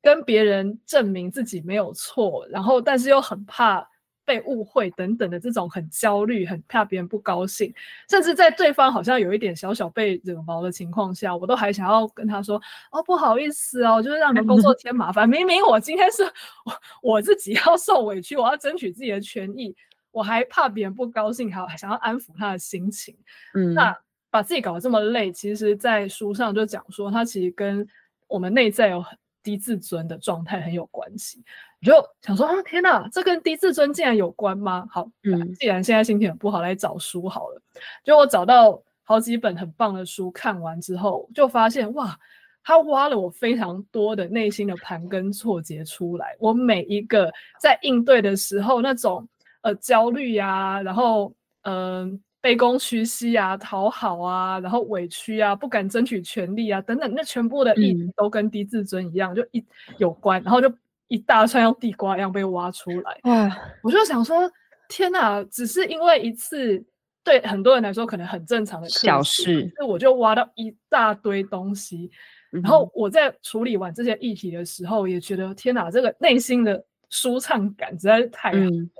跟别人证明自己没有错，然后但是又很怕被误会等等的这种很焦虑，很怕别人不高兴，甚至在对方好像有一点小小被惹毛的情况下，我都还想要跟他说：“哦，不好意思哦，就是让你们工作添麻烦。明明我今天是我我自己要受委屈，我要争取自己的权益，我还怕别人不高兴，还想要安抚他的心情。”嗯，那。把自己搞得这么累，其实，在书上就讲说，它其实跟我们内在有很低自尊的状态很有关系。你就想说啊，天哪，这跟低自尊竟然有关吗？好，嗯，既然现在心情很不好，来找书好了。就我找到好几本很棒的书，看完之后就发现，哇，他挖了我非常多的内心的盘根错节出来。我每一个在应对的时候，那种呃焦虑呀、啊，然后嗯。呃卑躬屈膝啊，讨好啊，然后委屈啊，不敢争取权利啊，等等，那全部的议题都跟低自尊一样，嗯、就一有关，然后就一大串像地瓜一样被挖出来。哇！我就想说，天哪，只是因为一次对很多人来说可能很正常的小事，那我就挖到一大堆东西。嗯、然后我在处理完这些议题的时候，也觉得天哪，这个内心的舒畅感实在是太好了。嗯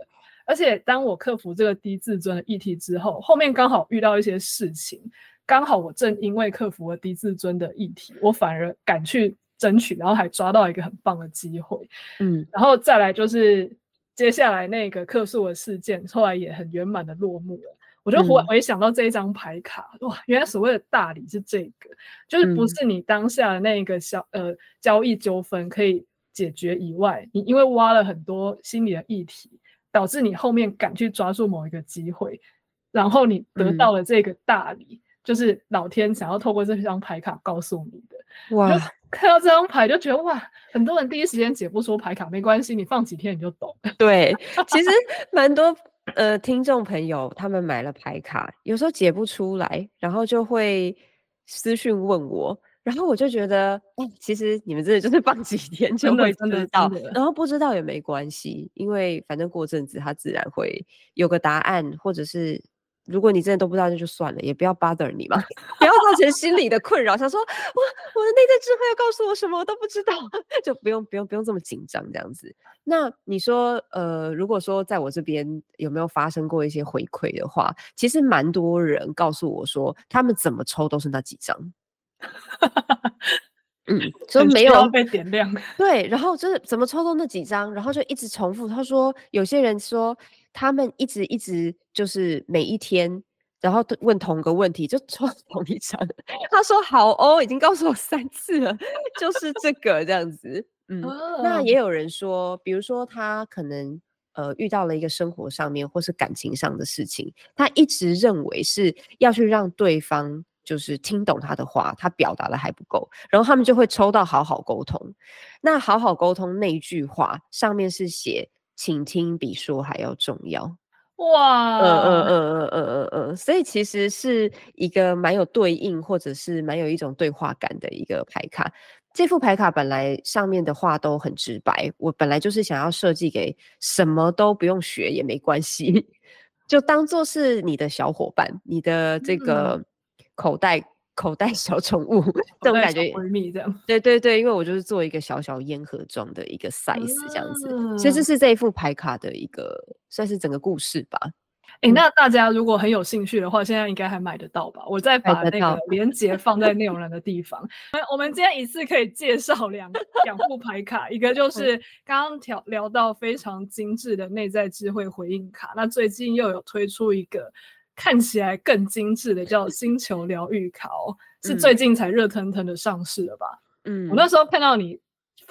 而且当我克服这个低自尊的议题之后，后面刚好遇到一些事情，刚好我正因为克服了低自尊的议题，我反而敢去争取，然后还抓到一个很棒的机会。嗯，然后再来就是接下来那个客诉的事件，后来也很圆满的落幕了。我就回回想到这一张牌卡，嗯、哇，原来所谓的大理是这个，就是不是你当下的那个小呃交易纠纷可以解决以外，你因为挖了很多心理的议题。导致你后面敢去抓住某一个机会，然后你得到了这个大礼，嗯、就是老天想要透过这张牌卡告诉你的。哇！看到这张牌就觉得哇，很多人第一时间解不出牌卡，没关系，你放几天你就懂。对，其实蛮多呃听众朋友他们买了牌卡，有时候解不出来，然后就会私讯问我。然后我就觉得，哎，其实你们真的就是放几 天就会知道，然后不知道也没关系，因为反正过阵子他自然会有个答案，或者是如果你真的都不知道，那就算了，也不要 bother 你嘛，不要造成心理的困扰。想说，我，我的内在智慧要告诉我什么，我都不知道，就不用不用不用这么紧张这样子。那你说，呃，如果说在我这边有没有发生过一些回馈的话，其实蛮多人告诉我说，他们怎么抽都是那几张。嗯，所以没有被点亮。对，然后就是怎么抽中那几张，然后就一直重复。他说有些人说他们一直一直就是每一天，然后问同个问题就抽同一张。他说好哦，已经告诉我三次了，就是这个这样子。嗯，哦、那也有人说，比如说他可能呃遇到了一个生活上面或是感情上的事情，他一直认为是要去让对方。就是听懂他的话，他表达的还不够，然后他们就会抽到好好沟通。那好好沟通那一句话上面是写，倾听比说还要重要。哇，嗯嗯嗯嗯嗯嗯嗯，所以其实是一个蛮有对应，或者是蛮有一种对话感的一个牌卡。这副牌卡本来上面的话都很直白，我本来就是想要设计给什么都不用学也没关系，就当做是你的小伙伴，你的这个口袋、嗯、口袋小宠物 这种感觉，闺蜜这样。对对对，因为我就是做一个小小烟盒装的一个 size 这样子，嗯、所以这是这一副牌卡的一个算是整个故事吧。哎、欸，那大家如果很有兴趣的话，现在应该还买得到吧？我再把那个链接放在内容栏的地方。我们今天一次可以介绍两两副牌卡，一个就 是刚刚聊聊到非常精致的内在智慧回应卡，那最近又有推出一个看起来更精致的叫星球疗愈卡哦，是最近才热腾腾的上市了吧？嗯，我那时候看到你。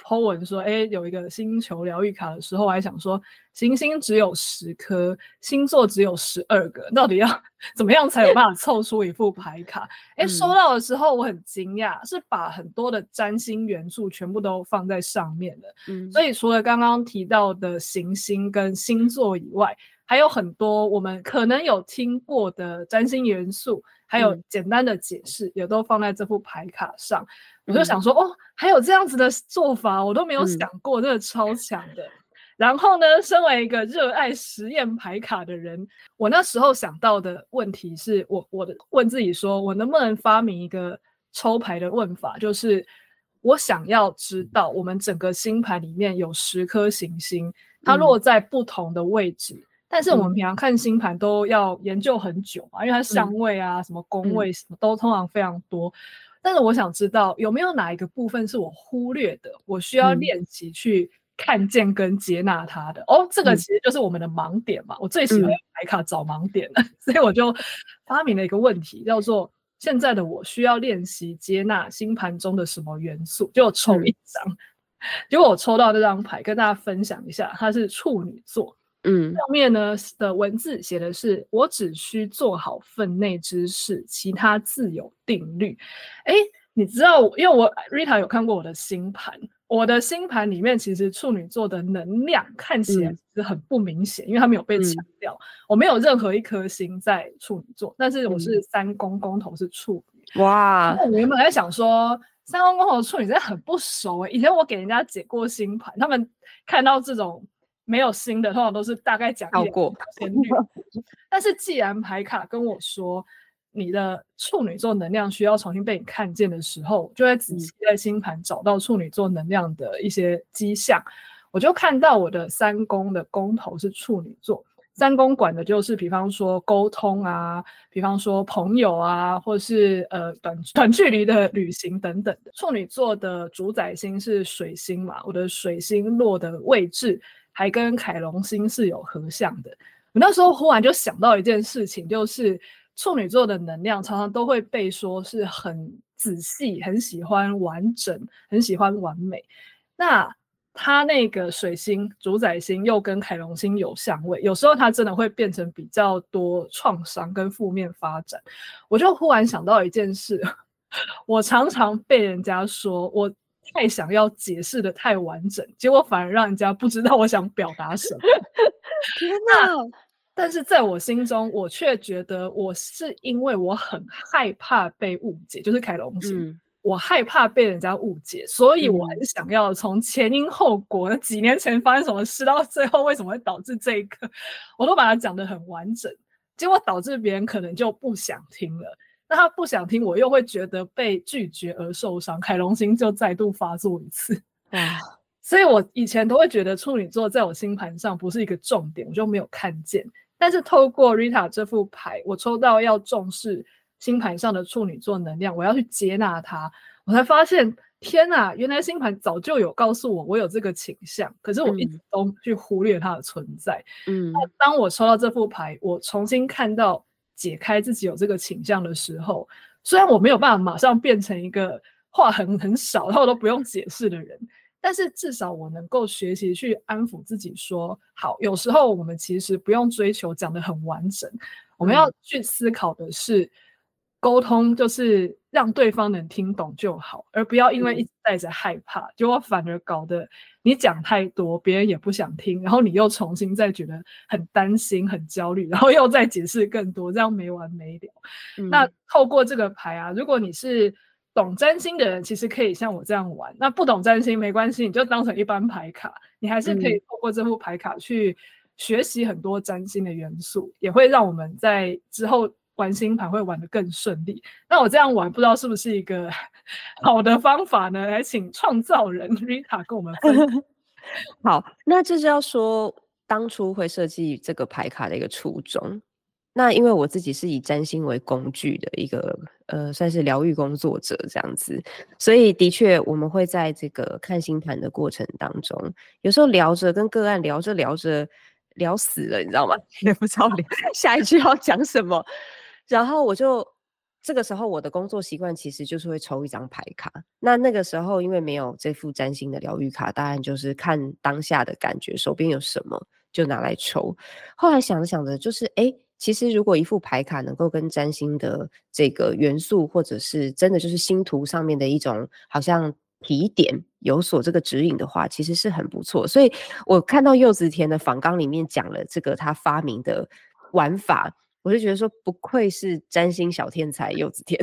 po 文说，哎、欸，有一个星球疗愈卡的时候，我还想说，行星只有十颗，星座只有十二个，到底要怎么样才有办法凑出一副牌卡？哎、欸，收到的时候我很惊讶，是把很多的占星元素全部都放在上面的。嗯，所以除了刚刚提到的行星跟星座以外，还有很多我们可能有听过的占星元素，还有简单的解释，也都放在这副牌卡上。我就想说，哦，还有这样子的做法，我都没有想过，真的超强的。嗯、然后呢，身为一个热爱实验牌卡的人，我那时候想到的问题是我，我的问自己说，我能不能发明一个抽牌的问法，就是我想要知道，我们整个星盘里面有十颗行星，它落在不同的位置，嗯、但是我们平常看星盘都要研究很久嘛，因为它相位啊，嗯、什么宫位什么都通常非常多。但是我想知道有没有哪一个部分是我忽略的，我需要练习去看见跟接纳它的。嗯、哦，这个其实就是我们的盲点嘛。嗯、我最喜欢牌卡找盲点了，嗯、所以我就发明了一个问题，叫做现在的我需要练习接纳星盘中的什么元素？就抽一张，嗯、结果我抽到这张牌，跟大家分享一下，它是处女座。嗯，上面呢的文字写的是：我只需做好分内之事，其他自有定律。哎，你知道，因为我 Rita 有看过我的星盘，我的星盘里面其实处女座的能量看起来是很不明显，嗯、因为它没有被强调。嗯、我没有任何一颗星在处女座，但是我是三宫宫头是处女。哇！我原本在想说，三宫宫头处女真的很不熟诶。以前我给人家解过星盘，他们看到这种。没有新的，通常都是大概讲一点旋律。过但是既然牌卡跟我说你的处女座能量需要重新被你看见的时候，就会仔细在星盘找到处女座能量的一些迹象。嗯、我就看到我的三宫的宫头是处女座，三宫管的就是比方说沟通啊，比方说朋友啊，或是呃短短距离的旅行等等的。处女座的主宰星是水星嘛，我的水星落的位置。还跟凯龙星是有合相的。我那时候忽然就想到一件事情，就是处女座的能量常常都会被说是很仔细、很喜欢完整、很喜欢完美。那他那个水星主宰星又跟凯龙星有相位，有时候他真的会变成比较多创伤跟负面发展。我就忽然想到一件事，我常常被人家说我。太想要解释的太完整，结果反而让人家不知道我想表达什么。天哪！但是在我心中，我却觉得我是因为我很害怕被误解，就是凯龙星，嗯、我害怕被人家误解，所以我很想要从前因后果，那几年前发生什么事，到最后为什么会导致这个，我都把它讲得很完整，结果导致别人可能就不想听了。那他不想听，我又会觉得被拒绝而受伤，凯龙星就再度发作一次。啊，所以我以前都会觉得处女座在我星盘上不是一个重点，我就没有看见。但是透过 Rita 这副牌，我抽到要重视星盘上的处女座能量，我要去接纳它，我才发现，天哪，原来星盘早就有告诉我我有这个倾向，可是我一直都去忽略它的存在。嗯，那当我抽到这副牌，我重新看到。解开自己有这个倾向的时候，虽然我没有办法马上变成一个话很很少，然后都不用解释的人，但是至少我能够学习去安抚自己说，说好，有时候我们其实不用追求讲得很完整，我们要去思考的是，沟通就是让对方能听懂就好，而不要因为一直带着害怕，结果反而搞得你讲太多，别人也不想听，然后你又重新再觉得很担心、很焦虑，然后又再解释更多，这样没完没了。嗯、那透过这个牌啊，如果你是懂占星的人，其实可以像我这样玩；那不懂占星没关系，你就当成一般牌卡，你还是可以透过这副牌卡去学习很多占星的元素，也会让我们在之后。玩星盘会玩得更顺利。那我这样玩，不知道是不是一个好的方法呢？来请创造人 Rita 跟我们分享。好，那这是要说当初会设计这个牌卡的一个初衷。那因为我自己是以占星为工具的一个呃，算是疗愈工作者这样子，所以的确我们会在这个看星盘的过程当中，有时候聊着跟个案聊着聊着聊死了，你知道吗？也不知道下一句要讲什么。然后我就这个时候，我的工作习惯其实就是会抽一张牌卡。那那个时候，因为没有这副占星的疗愈卡，当然就是看当下的感觉，手边有什么就拿来抽。后来想着想着，就是哎，其实如果一副牌卡能够跟占星的这个元素，或者是真的就是星图上面的一种好像提点有所这个指引的话，其实是很不错。所以我看到柚子田的访纲里面讲了这个他发明的玩法。我就觉得说，不愧是占星小天才柚子田，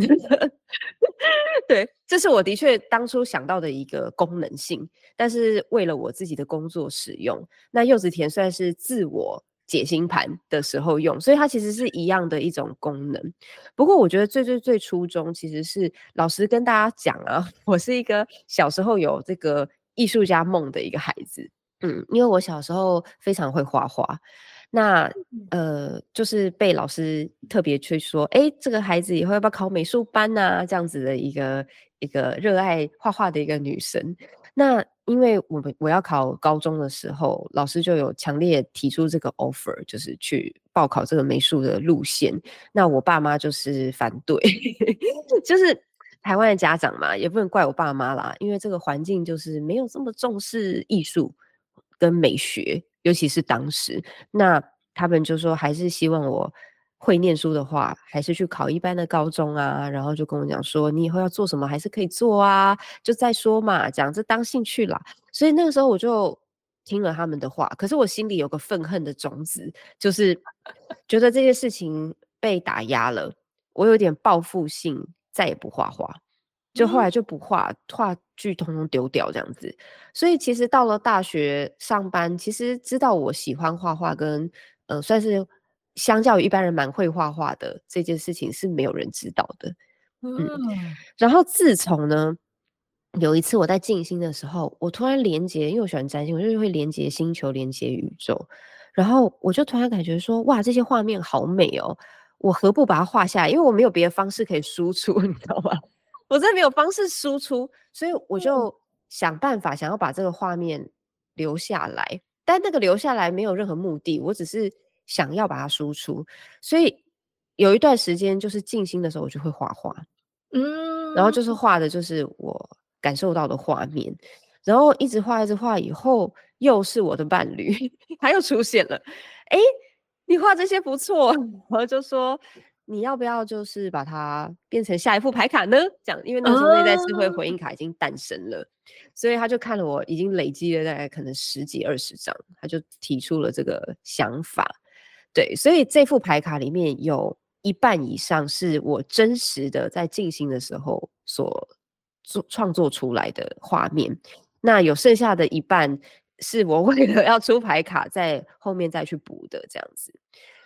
对，这是我的确当初想到的一个功能性，但是为了我自己的工作使用，那柚子田算是自我解星盘的时候用，所以它其实是一样的一种功能。不过我觉得最最最初衷其实是老实跟大家讲啊，我是一个小时候有这个艺术家梦的一个孩子，嗯，因为我小时候非常会画画。那呃，就是被老师特别去说，哎，这个孩子以后要不要考美术班啊？这样子的一个一个热爱画画的一个女生。那因为我们我要考高中的时候，老师就有强烈提出这个 offer，就是去报考这个美术的路线。那我爸妈就是反对，就是台湾的家长嘛，也不能怪我爸妈啦，因为这个环境就是没有这么重视艺术跟美学。尤其是当时，那他们就说还是希望我会念书的话，还是去考一般的高中啊。然后就跟我讲说，你以后要做什么还是可以做啊，就再说嘛，讲这当兴趣啦。所以那个时候我就听了他们的话，可是我心里有个愤恨的种子，就是觉得这件事情被打压了，我有点报复性，再也不画画。就后来就不画，画剧通通丢掉这样子，所以其实到了大学上班，其实知道我喜欢画画，跟呃算是相较于一般人蛮会画画的这件事情是没有人知道的。嗯，然后自从呢有一次我在静心的时候，我突然连接，因为我喜欢占星，我就会连接星球，连接宇宙，然后我就突然感觉说，哇，这些画面好美哦，我何不把它画下来？因为我没有别的方式可以输出，你知道吗？我真的没有方式输出，所以我就想办法想要把这个画面留下来，但那个留下来没有任何目的，我只是想要把它输出。所以有一段时间就是静心的时候，我就会画画，嗯，然后就是。画的就是我感受到的画面，然后一直画一直画，以后又是我的伴侣，他又出现了，哎，你画这些不错，然后就说。你要不要就是把它变成下一副牌卡呢？这样，因为那时候内在智慧回应卡已经诞生了，哦、所以他就看了我已经累积了大概可能十几二十张，他就提出了这个想法。对，所以这副牌卡里面有一半以上是我真实的在静心的时候所做创作出来的画面，那有剩下的一半是我为了要出牌卡在后面再去补的这样子。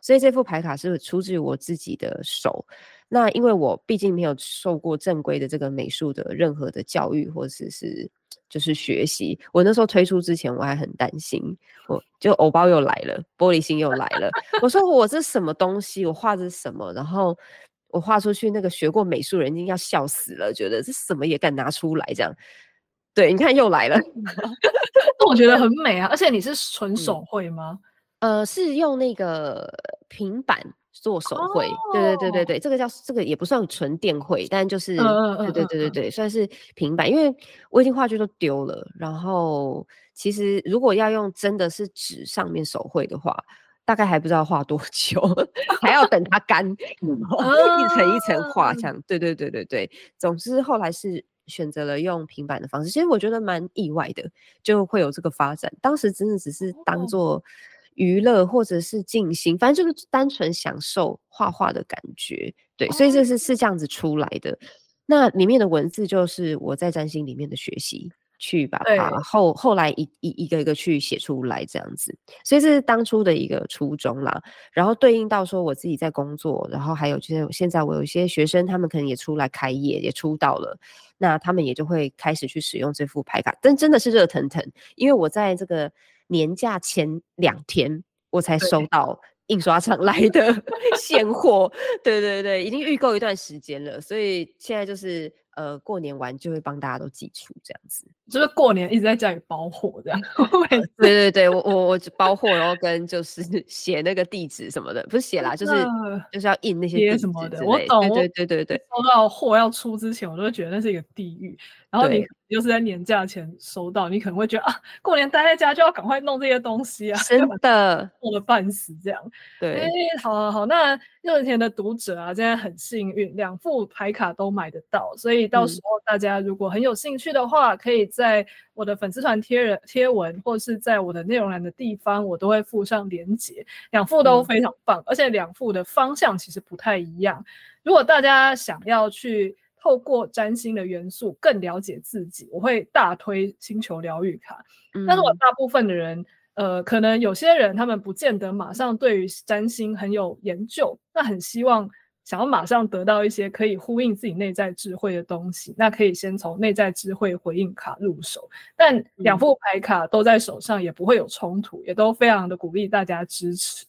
所以这副牌卡是出自于我自己的手。那因为我毕竟没有受过正规的这个美术的任何的教育或者是就是学习，我那时候推出之前我还很担心，我就偶包又来了，玻璃心又来了。我说我这什么东西？我画的是什么？然后我画出去，那个学过美术人已经要笑死了，觉得这什么也敢拿出来这样。对，你看又来了。我觉得很美啊，而且你是纯手绘吗？嗯呃，是用那个平板做手绘，对、oh. 对对对对，这个叫这个也不算纯电绘，但就是，uh, uh, uh, uh. 对对对对对，算是平板，因为我已经画具都丢了。然后其实如果要用真的是纸上面手绘的话，大概还不知道画多久，还要等它干，一层一层画，这样。对对对对对。总之后来是选择了用平板的方式，其实我觉得蛮意外的，就会有这个发展。当时真的只是当做娱乐或者是静心，反正就是单纯享受画画的感觉。对，所以这是是这样子出来的。那里面的文字就是我在占星里面的学习。去把它后后来一一一个一个去写出来这样子，所以这是当初的一个初衷啦。然后对应到说我自己在工作，然后还有就是现在我有一些学生，他们可能也出来开业，也出道了，那他们也就会开始去使用这副牌卡。但真的是热腾腾，因为我在这个年假前两天我才收到印刷厂来的 现货，对对对，已经预购一段时间了，所以现在就是。呃，过年完就会帮大家都寄出这样子，就是过年一直在家里包货这样。对对对，我我我包货，然后跟就是 写那个地址什么的，不是写啦，就是就是要印那些贴什么的。我懂，对对对对对。收到货要出之前，我都会觉得那是一个地狱。然后你就是在年假前收到，你可能会觉得啊，过年待在家就要赶快弄这些东西啊，真的，弄了半死这样。对，欸、好好好，那热田的读者啊，现在很幸运，两副牌卡都买得到，所以到时候大家如果很有兴趣的话，嗯、可以在我的粉丝团贴人贴文，或是在我的内容栏的地方，我都会附上连结。两副都非常棒，嗯、而且两副的方向其实不太一样。如果大家想要去。透过占星的元素更了解自己，我会大推星球疗愈卡。嗯、但是我大部分的人，呃，可能有些人他们不见得马上对于占星很有研究，那很希望想要马上得到一些可以呼应自己内在智慧的东西，那可以先从内在智慧回应卡入手。但两副牌卡都在手上，也不会有冲突，也都非常的鼓励大家支持。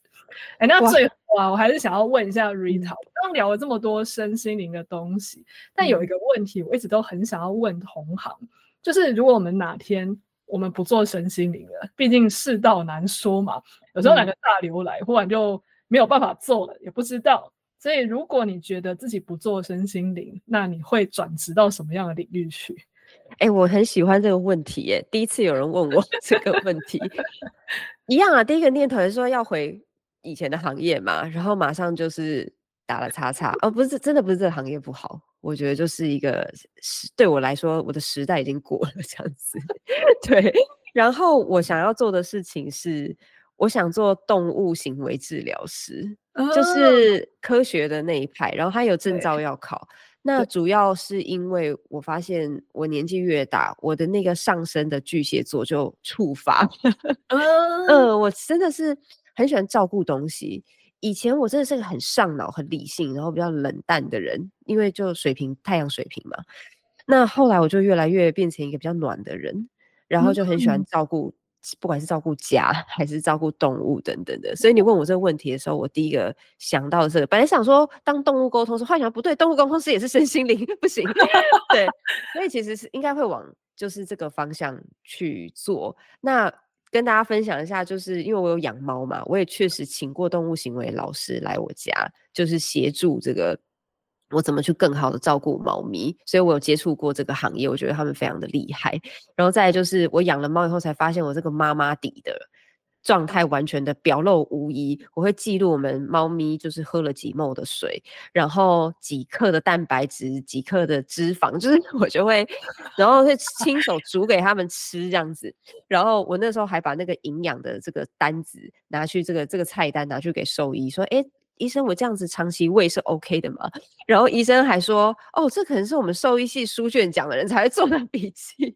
哎，那最后啊，我还是想要问一下 Rita，我刚聊了这么多身心灵的东西，但有一个问题，我一直都很想要问同行，就是如果我们哪天我们不做身心灵了，毕竟世道难说嘛，有时候哪个大流来，忽然就没有办法做了，也不知道。所以如果你觉得自己不做身心灵，那你会转职到什么样的领域去？哎，我很喜欢这个问题，耶，第一次有人问我 这个问题，一样啊，第一个念头是说要回。以前的行业嘛，然后马上就是打了叉叉，哦，不是，真的不是这个行业不好，我觉得就是一个时，对我来说，我的时代已经过了这样子。对，然后我想要做的事情是，我想做动物行为治疗师，哦、就是科学的那一派，然后他有证照要考。那主要是因为我发现我年纪越大，我的那个上升的巨蟹座就触发。嗯、呃，我真的是。很喜欢照顾东西。以前我真的是个很上脑、很理性，然后比较冷淡的人，因为就水平、太阳水平嘛。那后来我就越来越变成一个比较暖的人，然后就很喜欢照顾，嗯、不管是照顾家 还是照顾动物等等的。所以你问我这个问题的时候，我第一个想到的是，本来想说当动物沟通师，后来想不对，动物沟通师也是身心灵，不行。对，所以其实是应该会往就是这个方向去做。那。跟大家分享一下，就是因为我有养猫嘛，我也确实请过动物行为老师来我家，就是协助这个我怎么去更好的照顾猫咪，所以我有接触过这个行业，我觉得他们非常的厉害。然后再就是我养了猫以后，才发现我这个妈妈底的。状态完全的表露无遗，我会记录我们猫咪就是喝了几 ml 的水，然后几克的蛋白质，几克的脂肪，就是 我就会，然后会亲手煮给他们吃这样子。然后我那时候还把那个营养的这个单子拿去这个这个菜单拿去给兽医说，诶，医生，我这样子长期喂是 OK 的吗？然后医生还说，哦，这可能是我们兽医系书卷讲的人才会做的笔记。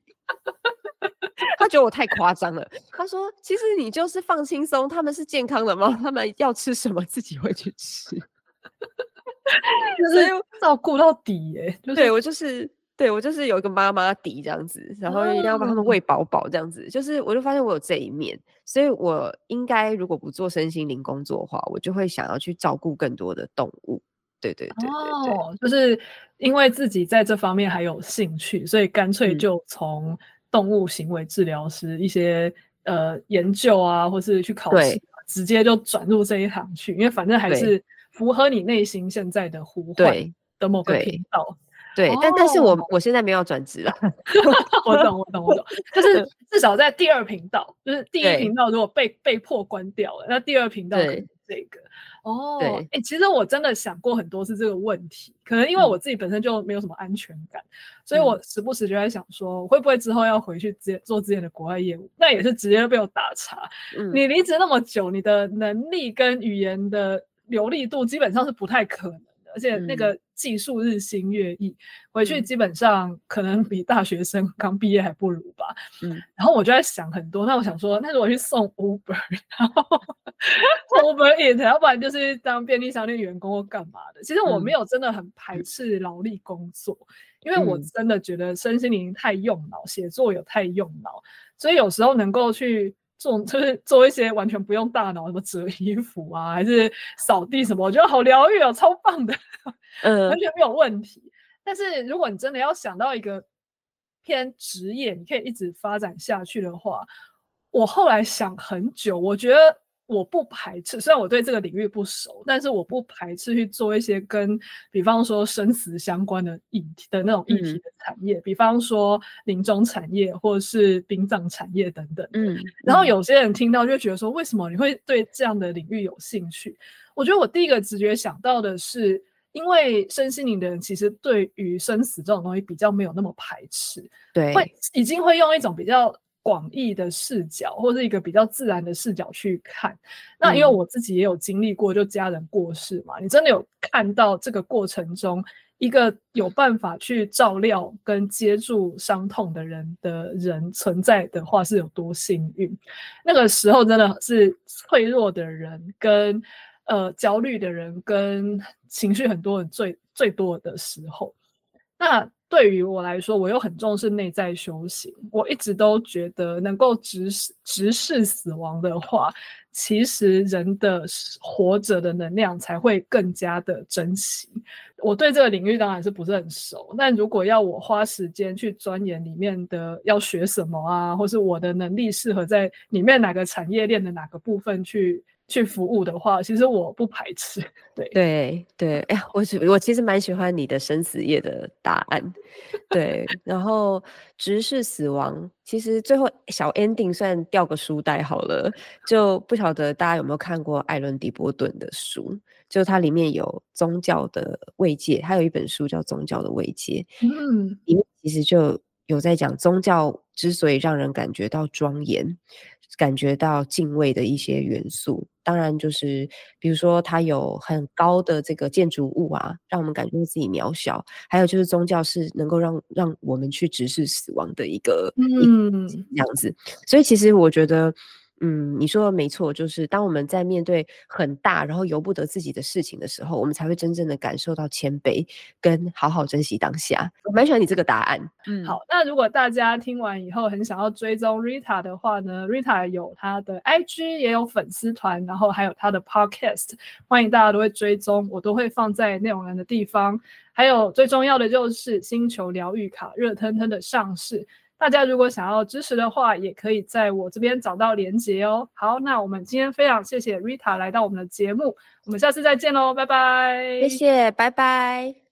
他觉得我太夸张了。他说：“其实你就是放轻松，他们是健康的猫？他们要吃什么自己会去吃，就是照顾到底耶、欸。就是”对我就是对我就是有一个妈妈底这样子，然后一定要把他们喂饱饱这样子。就是我就发现我有这一面，所以我应该如果不做身心灵工作的话，我就会想要去照顾更多的动物。对对对对对，哦，就是因为自己在这方面还有兴趣，所以干脆就从。动物行为治疗师一些呃研究啊，或是去考试，对直接就转入这一行去，因为反正还是符合你内心现在的呼唤的某个频道。对，但但是我我现在没有转职了。我懂，我懂，我懂，就是至至少在第二频道，就是第一频道如果被被迫关掉了，那第二频道可能这个。哦，哎、欸，其实我真的想过很多次这个问题，可能因为我自己本身就没有什么安全感，嗯、所以我时不时就在想说，会不会之后要回去直接做之前的国外业务？那也是直接被我打岔。嗯、你离职那么久，你的能力跟语言的流利度基本上是不太可能。而且那个技术日新月异，嗯、回去基本上可能比大学生刚毕业还不如吧。嗯，然后我就在想很多，那我想说，那如果去送 Uber，然后 Uber Eats，要不然就是当便利商店员工或干嘛的。其实我没有真的很排斥劳力工作，嗯、因为我真的觉得身心灵太用脑，写作有太用脑，所以有时候能够去。做 就是做一些完全不用大脑，什么折衣服啊，还是扫地什么，我觉得好疗愈哦，超棒的，嗯，完全没有问题。但是如果你真的要想到一个偏职业，你可以一直发展下去的话，我后来想很久，我觉得。我不排斥，虽然我对这个领域不熟，但是我不排斥去做一些跟，比方说生死相关的议题的那种议题的产业，嗯、比方说临终产业或者是殡葬产业等等。嗯，然后有些人听到就觉得说，为什么你会对这样的领域有兴趣？我觉得我第一个直觉想到的是，因为身心灵的人其实对于生死这种东西比较没有那么排斥，对，会已经会用一种比较。广义的视角，或是一个比较自然的视角去看。那因为我自己也有经历过，就家人过世嘛，嗯、你真的有看到这个过程中，一个有办法去照料跟接住伤痛的人的人存在的话，是有多幸运。那个时候真的是脆弱的人，跟呃焦虑的人，跟情绪很多人最最多的时候。那对于我来说，我又很重视内在修行。我一直都觉得，能够直视直视死亡的话，其实人的活着的能量才会更加的珍惜。我对这个领域当然是不是很熟，但如果要我花时间去钻研里面的要学什么啊，或是我的能力适合在里面哪个产业链的哪个部分去。去服务的话，其实我不排斥。对对对，哎呀，我我其实蛮喜欢你的生死业的答案。对，然后直视死亡，其实最后小 ending 算掉个书袋好了，就不晓得大家有没有看过艾伦迪波顿的书，就它里面有宗教的慰藉，还有一本书叫《宗教的慰藉》，嗯，里面其实就有在讲宗教之所以让人感觉到庄严。感觉到敬畏的一些元素，当然就是比如说它有很高的这个建筑物啊，让我们感觉自己渺小；还有就是宗教是能够让让我们去直视死亡的一个嗯这样子。所以其实我觉得。嗯，你说的没错，就是当我们在面对很大然后由不得自己的事情的时候，我们才会真正的感受到谦卑跟好好珍惜当下。我蛮喜欢你这个答案。嗯，好，那如果大家听完以后很想要追踪 Rita 的话呢，Rita 有她的 IG 也有粉丝团，然后还有她的 Podcast，欢迎大家都会追踪，我都会放在内容栏的地方。还有最重要的就是星球疗愈卡热腾腾的上市。大家如果想要支持的话，也可以在我这边找到连接哦。好，那我们今天非常谢谢 Rita 来到我们的节目，我们下次再见喽，拜拜。谢谢，拜拜。